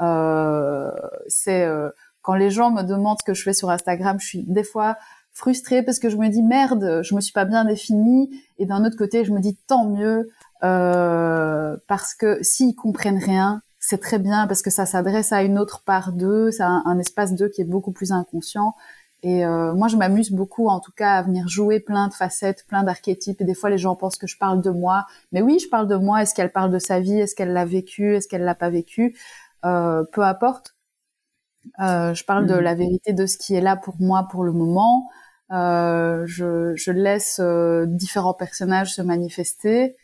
Euh, c'est euh, quand les gens me demandent ce que je fais sur Instagram, je suis des fois frustrée parce que je me dis merde, je me suis pas bien définie. Et d'un autre côté, je me dis tant mieux euh, parce que s'ils comprennent rien, c'est très bien parce que ça s'adresse à une autre part d'eux, c'est un, espace d'eux qui est beaucoup plus inconscient. Et euh, moi, je m'amuse beaucoup, en tout cas, à venir jouer plein de facettes, plein d'archétypes. Et des fois, les gens pensent que je parle de moi. Mais oui, je parle de moi. Est-ce qu'elle parle de sa vie? Est-ce qu'elle l'a vécu? Est-ce qu'elle l'a pas vécu? Euh, Peu importe. Euh, je parle de mhm. la vérité de ce qui est là pour moi pour le moment. Euh, je, je, laisse euh, différents personnages se manifester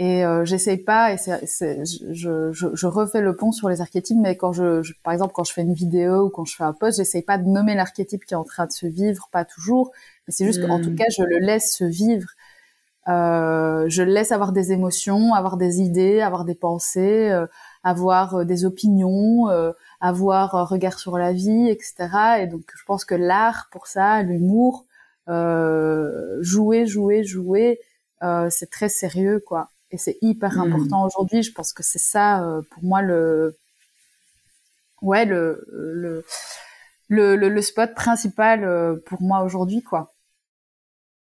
et euh, j'essaye pas et c'est, je, je, je, refais le pont sur les archétypes mais quand je, par exemple quand je fais une vidéo ou quand je fais un post j'essaye pas de nommer l'archétype qui est en train de se vivre pas toujours mais c'est juste qu'en tout hmm. cas je le laisse se vivre euh, je le laisse avoir des émotions avoir des idées avoir des pensées euh, avoir des opinions avoir un regard sur la vie etc et donc je pense que l'art pour ça l'humour euh, jouer, jouer, jouer, euh, c'est très sérieux, quoi. Et c'est hyper hmm. important aujourd'hui. Je pense que c'est ça, euh, pour moi, le, ouais, le, le, le, le, spot principal pour moi aujourd'hui, quoi.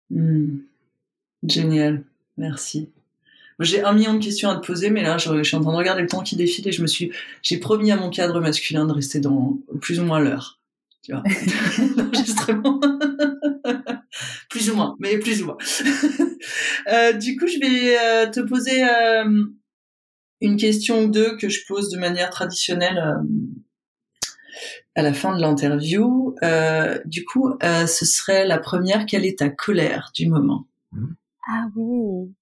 Hmm. Génial, merci. J'ai un million de questions à te poser, mais là, je, suis en train de regarder le temps qui défile et je me suis, j'ai promis à mon cadre masculin de rester dans plus ou moins l'heure. Tu vois, *laughs* *laughs* l'enregistrement. Plus ou moins, mais plus ou moins. *laughs* Euh, du coup, je vais euh, te poser euh, une question ou deux que je pose de manière traditionnelle à la fin de l'interview. du coup, ce serait la première. Quelle est ta colère du moment? Ah oui.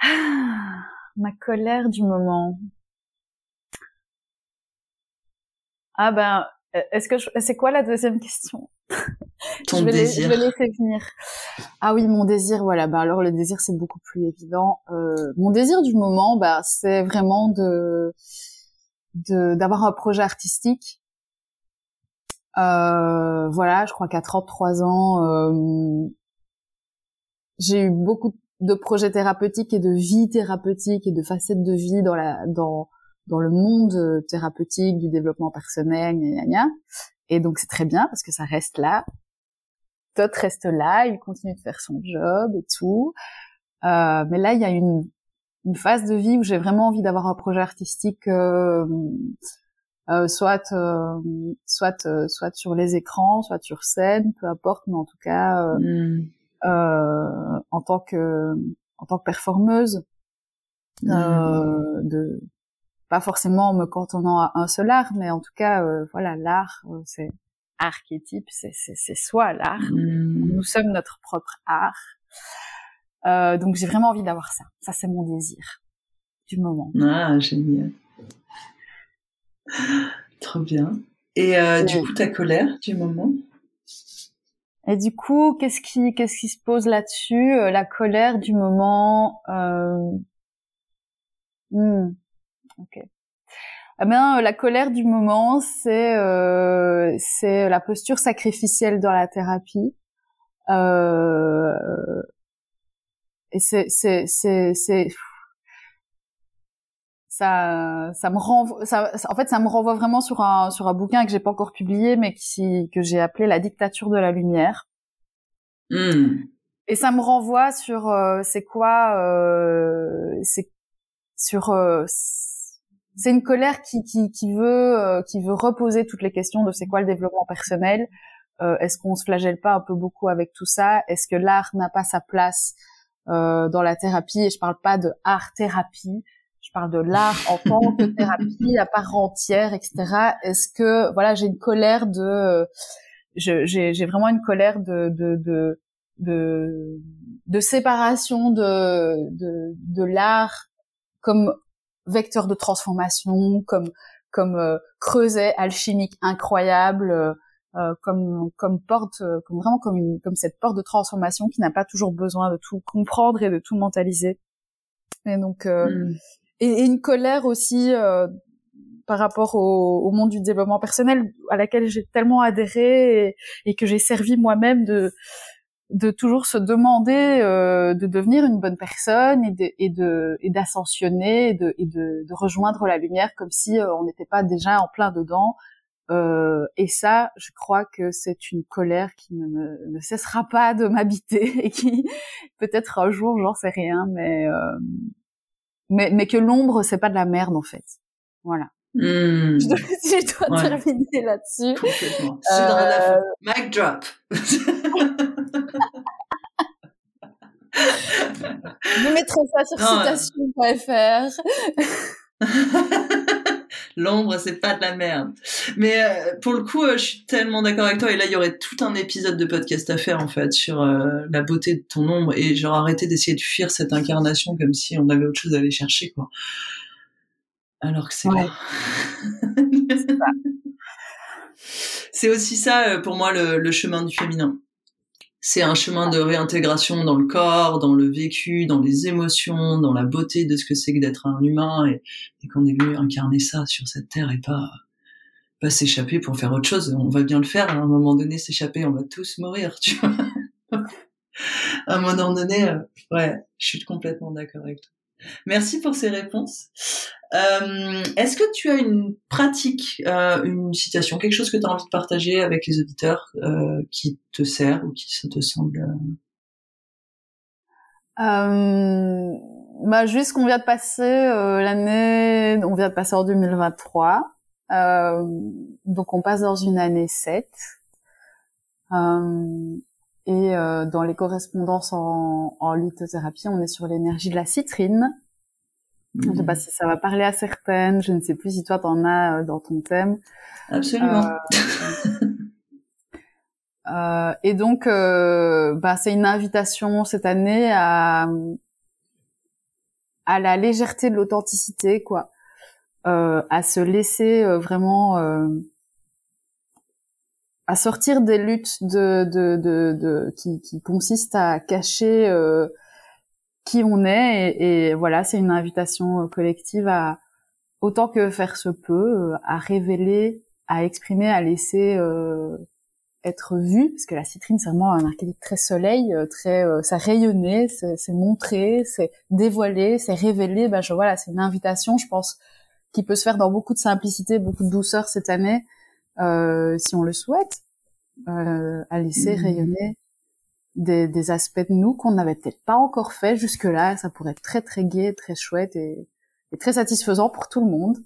Ah, ma colère du moment. Ah ben, est-ce que c'est quoi la deuxième question? Ton je vais désir. je vais laisser venir. Ah oui, mon désir, voilà. Bah alors le désir, c'est beaucoup plus évident. Euh, mon désir du moment, bah c'est vraiment de d'avoir un projet artistique. Euh, voilà, je crois qu'à 33 ans, euh, j'ai eu beaucoup de projets thérapeutiques et de vie thérapeutique et de facettes de vie dans la dans dans le monde thérapeutique du développement personnel, gna, gna, gna. Et donc c'est très bien parce que ça reste là. Todd reste là, il continue de faire son job et tout. Euh, mais là, il y a une, une phase de vie où j'ai vraiment envie d'avoir un projet artistique, euh, euh, soit, euh, soit, euh, soit sur les écrans, soit sur scène, peu importe, mais en tout cas mm. en tant que en tant que performeuse, mm. de pas forcément en me cantonnant à un seul art, mais en tout cas, euh, voilà, l'art, euh, c'est archétype, c'est c'est soi l'art. Hmm. Nous sommes notre propre art. Euh, donc j'ai vraiment envie d'avoir ça. Ça c'est mon désir du moment. Ah génial. Trop bien. Et euh, du coup ta colère du moment? Et du coup, qu'est-ce qui qu'est-ce qui se pose là-dessus? La colère du moment. Hmm. Ok. Eh bien, euh, la colère du moment, c'est euh, c'est la posture sacrificielle dans la thérapie. Euh, et c'est c'est c'est c'est ça ça me renvoie ça, en fait ça me renvoie vraiment sur un sur un bouquin que j'ai pas encore publié mais qui que j'ai appelé la dictature de la lumière. Hmm. Et ça me renvoie sur euh, c'est quoi euh, c'est sur c'est une colère qui, qui, qui veut euh, qui veut reposer toutes les questions de c'est quoi le développement personnel. Euh, Est-ce qu'on se flagelle pas un peu beaucoup avec tout ça? Est-ce que l'art n'a pas sa place euh, dans la thérapie? Et je parle pas de art thérapie. Je parle de l'art en tant que *laughs* thérapie à part entière, etc. Est-ce que voilà, j'ai une colère de, j'ai vraiment une colère de de de de, de séparation de de, de l'art comme vecteur de transformation, comme comme euh, creuset alchimique incroyable, euh, euh, comme comme porte, comme vraiment comme une comme cette porte de transformation qui n'a pas toujours besoin de tout comprendre et de tout mentaliser. Et donc mm. et, une colère aussi par rapport au, au, monde du développement personnel à laquelle j'ai tellement adhéré et, et que j'ai servi moi-même de de toujours se demander euh, de devenir une bonne personne et de et de et d'ascensionner et de et de, de, rejoindre la lumière comme si euh, on n'était pas déjà en plein dedans. Euh, et ça je crois que c'est une colère qui ne, ne cessera pas de m'habiter *laughs* et qui peut-être un jour j'en sais rien mais euh, mais mais que l'ombre c'est pas de la merde en fait. Voilà Mmh. Je dois, *laughs* je dois terminer là-dessus. Complètement. Euh... Mic drop. *laughs* Je mettrai ça sur citation.fr. *laughs* L'ombre, c'est pas de la merde. Mais euh, pour le coup, euh, je suis tellement d'accord avec toi. Et là, il y aurait tout un épisode de podcast à faire, en fait, sur euh, la beauté de ton ombre. Et genre, arrêter d'essayer de fuir cette incarnation comme si on avait autre chose à aller chercher, quoi. Alors que c'est ouais. c'est aussi ça, pour moi, le, le chemin du féminin c'est un chemin de réintégration dans le corps, dans le vécu, dans les émotions, dans la beauté de ce que c'est que d'être un humain et, qu'on est venu incarner ça sur cette terre et pas pas s'échapper pour faire autre chose. On va bien le faire. À un moment donné, s'échapper, on va tous mourir, tu vois. *laughs* à un moment donné, euh, ouais, je suis complètement d'accord avec toi. Merci pour ces réponses. Euh, Est-ce que tu as une pratique, euh, une citation, quelque chose que tu as envie de partager avec les auditeurs euh, qui te sert ou qui ça te semble bah, Juste qu'on vient de passer l'année, on vient de passer en 2023, donc on passe dans une année 7. Et dans les correspondances en, en lithothérapie, on est sur l'énergie de la citrine. Je sais pas si ça va parler à certaines. Je ne sais plus si toi t'en as euh, dans ton thème. Absolument. Euh, euh, et donc, euh, bah, c'est une invitation cette année à à la légèreté de l'authenticité, quoi, euh, à se laisser euh, vraiment à sortir des luttes de, de, de, de qui, qui consistent à cacher qui on est et, voilà c'est une invitation euh, collective à autant que faire se peut euh, à révéler à exprimer à laisser euh, être vu parce que la citrine c'est vraiment un archétype très soleil très ça rayonner c'est montrer c'est dévoiler c'est révéler ben je voilà c'est une invitation je pense qui peut se faire dans beaucoup de simplicité beaucoup de douceur cette année si on le souhaite à laisser mmh. rayonner des, des aspects de nous qu'on n'avait peut-être pas encore fait jusque-là. Ça pourrait être très très gai, très chouette et, et très satisfaisant pour tout le monde.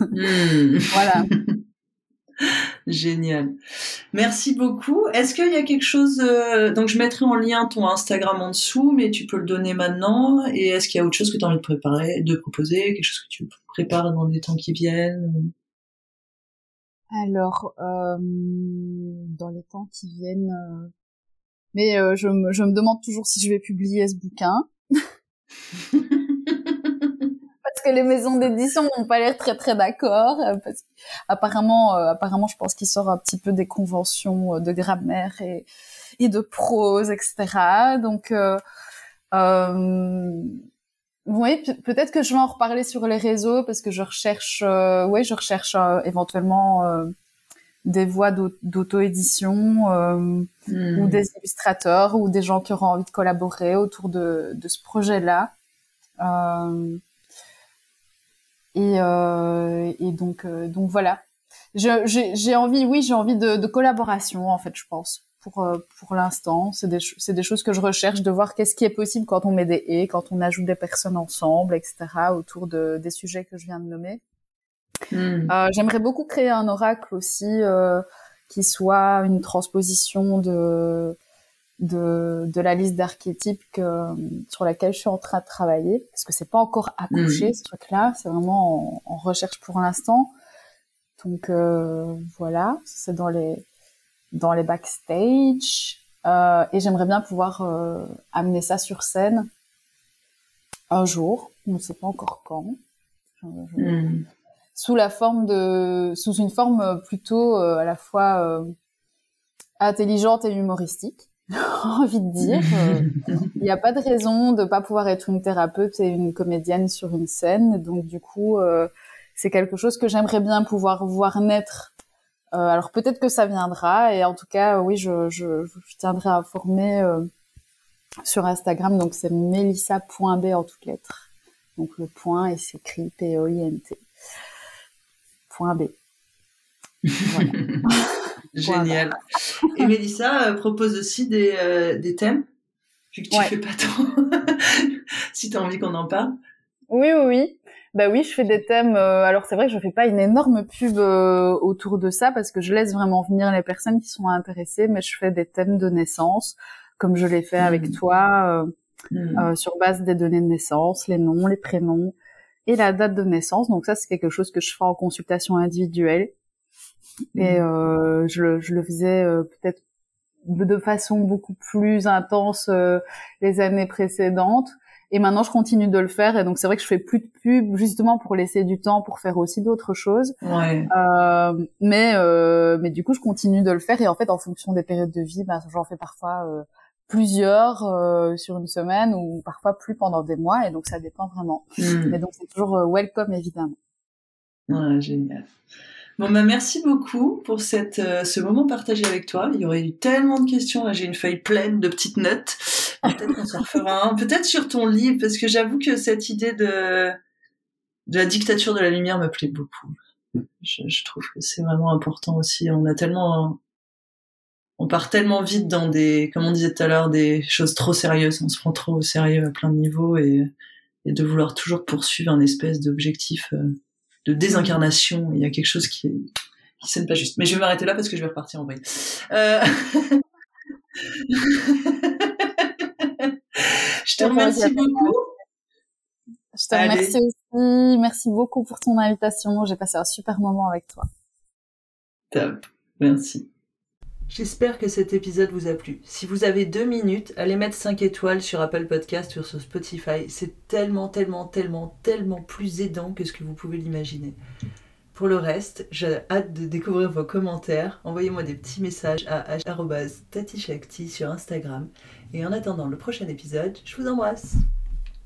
Hmm. *laughs* voilà. *laughs* Génial. Merci beaucoup. Est-ce qu'il y a quelque chose euh, donc je mettrai en lien ton Instagram en dessous, mais tu peux le donner maintenant. Et est-ce qu'il y a autre chose que tu as envie de préparer, de proposer, quelque chose que tu prépares dans les temps qui viennent? Alors, euh, dans les temps qui viennent, euh, mais euh, je, me, je me demande toujours si je vais publier ce bouquin. *laughs* parce que les maisons d'édition n'ont pas l'air très très d'accord. Parce apparemment, euh, apparemment, je pense qu'il sort un petit peu des conventions de grammaire et, et de prose, etc. Donc, euh, oui, peut-être que je vais en reparler sur les réseaux parce que je recherche, oui, je recherche éventuellement des voix d'auto-édition euh, hmm. ou des illustrateurs ou des gens qui auront envie de collaborer autour de, de ce projet-là. Euh, et, euh, et donc, euh, donc voilà. J'ai envie, oui, j'ai envie de, de, collaboration en fait, je pense. Pour pour l'instant. C'est des c'est des choses que je recherche de voir qu'est-ce qui est possible quand on met des et, quand on ajoute des personnes ensemble, etc. autour de des sujets que je viens de nommer. Hmm. J'aimerais beaucoup créer un oracle aussi qui soit une transposition de de, de la liste d'archétypes sur laquelle je suis en train de travailler parce que c'est pas encore accouché mhm. ce truc-là, c'est vraiment en, recherche pour l'instant. Donc euh, voilà, c'est dans les dans les backstage euh, et j'aimerais bien pouvoir euh, amener ça sur scène un jour, on ne sait pas encore quand. Mhm. Sous la forme de sous une forme plutôt à la fois intelligente et humoristique *laughs* envie de dire. Euh, *laughs* il n'y a pas de raison de pas pouvoir être une thérapeute et une comédienne sur une scène. Donc du coup, euh, c'est quelque chose que j'aimerais bien pouvoir voir naître. Euh, alors peut-être que ça viendra. Et en tout cas, oui, je, je, je tiendrai à informer sur Instagram. Donc c'est melissa.b en toutes lettres. Donc le point et s'écrit P-O-I-N-T. Point B. Voilà. *laughs* Génial. Et Mélissa euh, propose aussi des, euh, des thèmes, vu que tu fais pas tant. *laughs* si tu as envie qu'on en parle. Oui, oui, oui. Bah oui, je fais des thèmes. Euh, alors c'est vrai que je fais pas une énorme pub autour de ça parce que je laisse vraiment venir les personnes qui sont intéressées, mais je fais des thèmes de naissance, comme je l'ai fait avec hmm. toi, hmm. sur base des données de naissance, les noms, les prénoms et la date de naissance. Donc ça, c'est quelque chose que je fais en consultation individuelle. Et mm. euh, je, je, le faisais euh, peut-être de façon beaucoup plus intense euh, les années précédentes. Et maintenant, je continue de le faire. Et donc, c'est vrai que je fais plus de pub justement pour laisser du temps pour faire aussi d'autres choses. Ouais. Euh, mais euh, mais du coup, je continue de le faire. Et en fait, en fonction des périodes de vie, ben, j'en fais parfois euh, plusieurs sur une semaine ou parfois plus pendant des mois. Et donc, ça dépend vraiment. Mm. Mais donc, c'est toujours welcome évidemment. Ouais, génial. Bon, bah, merci beaucoup pour cette, euh, ce moment partagé avec toi. Il y aurait eu tellement de questions. Là, j'ai une feuille pleine de petites notes. *laughs* Peut-être qu'on s'en refera un. Peut-être sur ton livre, parce que j'avoue que cette idée de, de la dictature de la lumière me plaît beaucoup. Je, je trouve que c'est vraiment important aussi. On a tellement, on part tellement vite dans des, comme on disait tout à l'heure, des choses trop sérieuses. On se prend trop au sérieux à plein de niveaux et, et de vouloir toujours poursuivre un espèce d'objectif. Euh, de désincarnation. Il y a quelque chose qui, qui sonne pas juste. Mais je vais m'arrêter là parce que je vais repartir en vrai. Euh... *laughs* je te remercie beaucoup. Je te remercie aussi. Merci beaucoup pour ton invitation. J'ai passé un super moment avec toi. Top. Merci. J'espère que cet épisode vous a plu. Si vous avez deux minutes, allez mettre 5 étoiles sur Apple Podcast ou sur Spotify. C'est tellement, tellement, tellement, tellement plus aidant que ce que vous pouvez l'imaginer. Pour le reste, j'ai hâte de découvrir vos commentaires. Envoyez-moi des petits messages à tatishakti sur Instagram. Et en attendant le prochain épisode, je vous embrasse.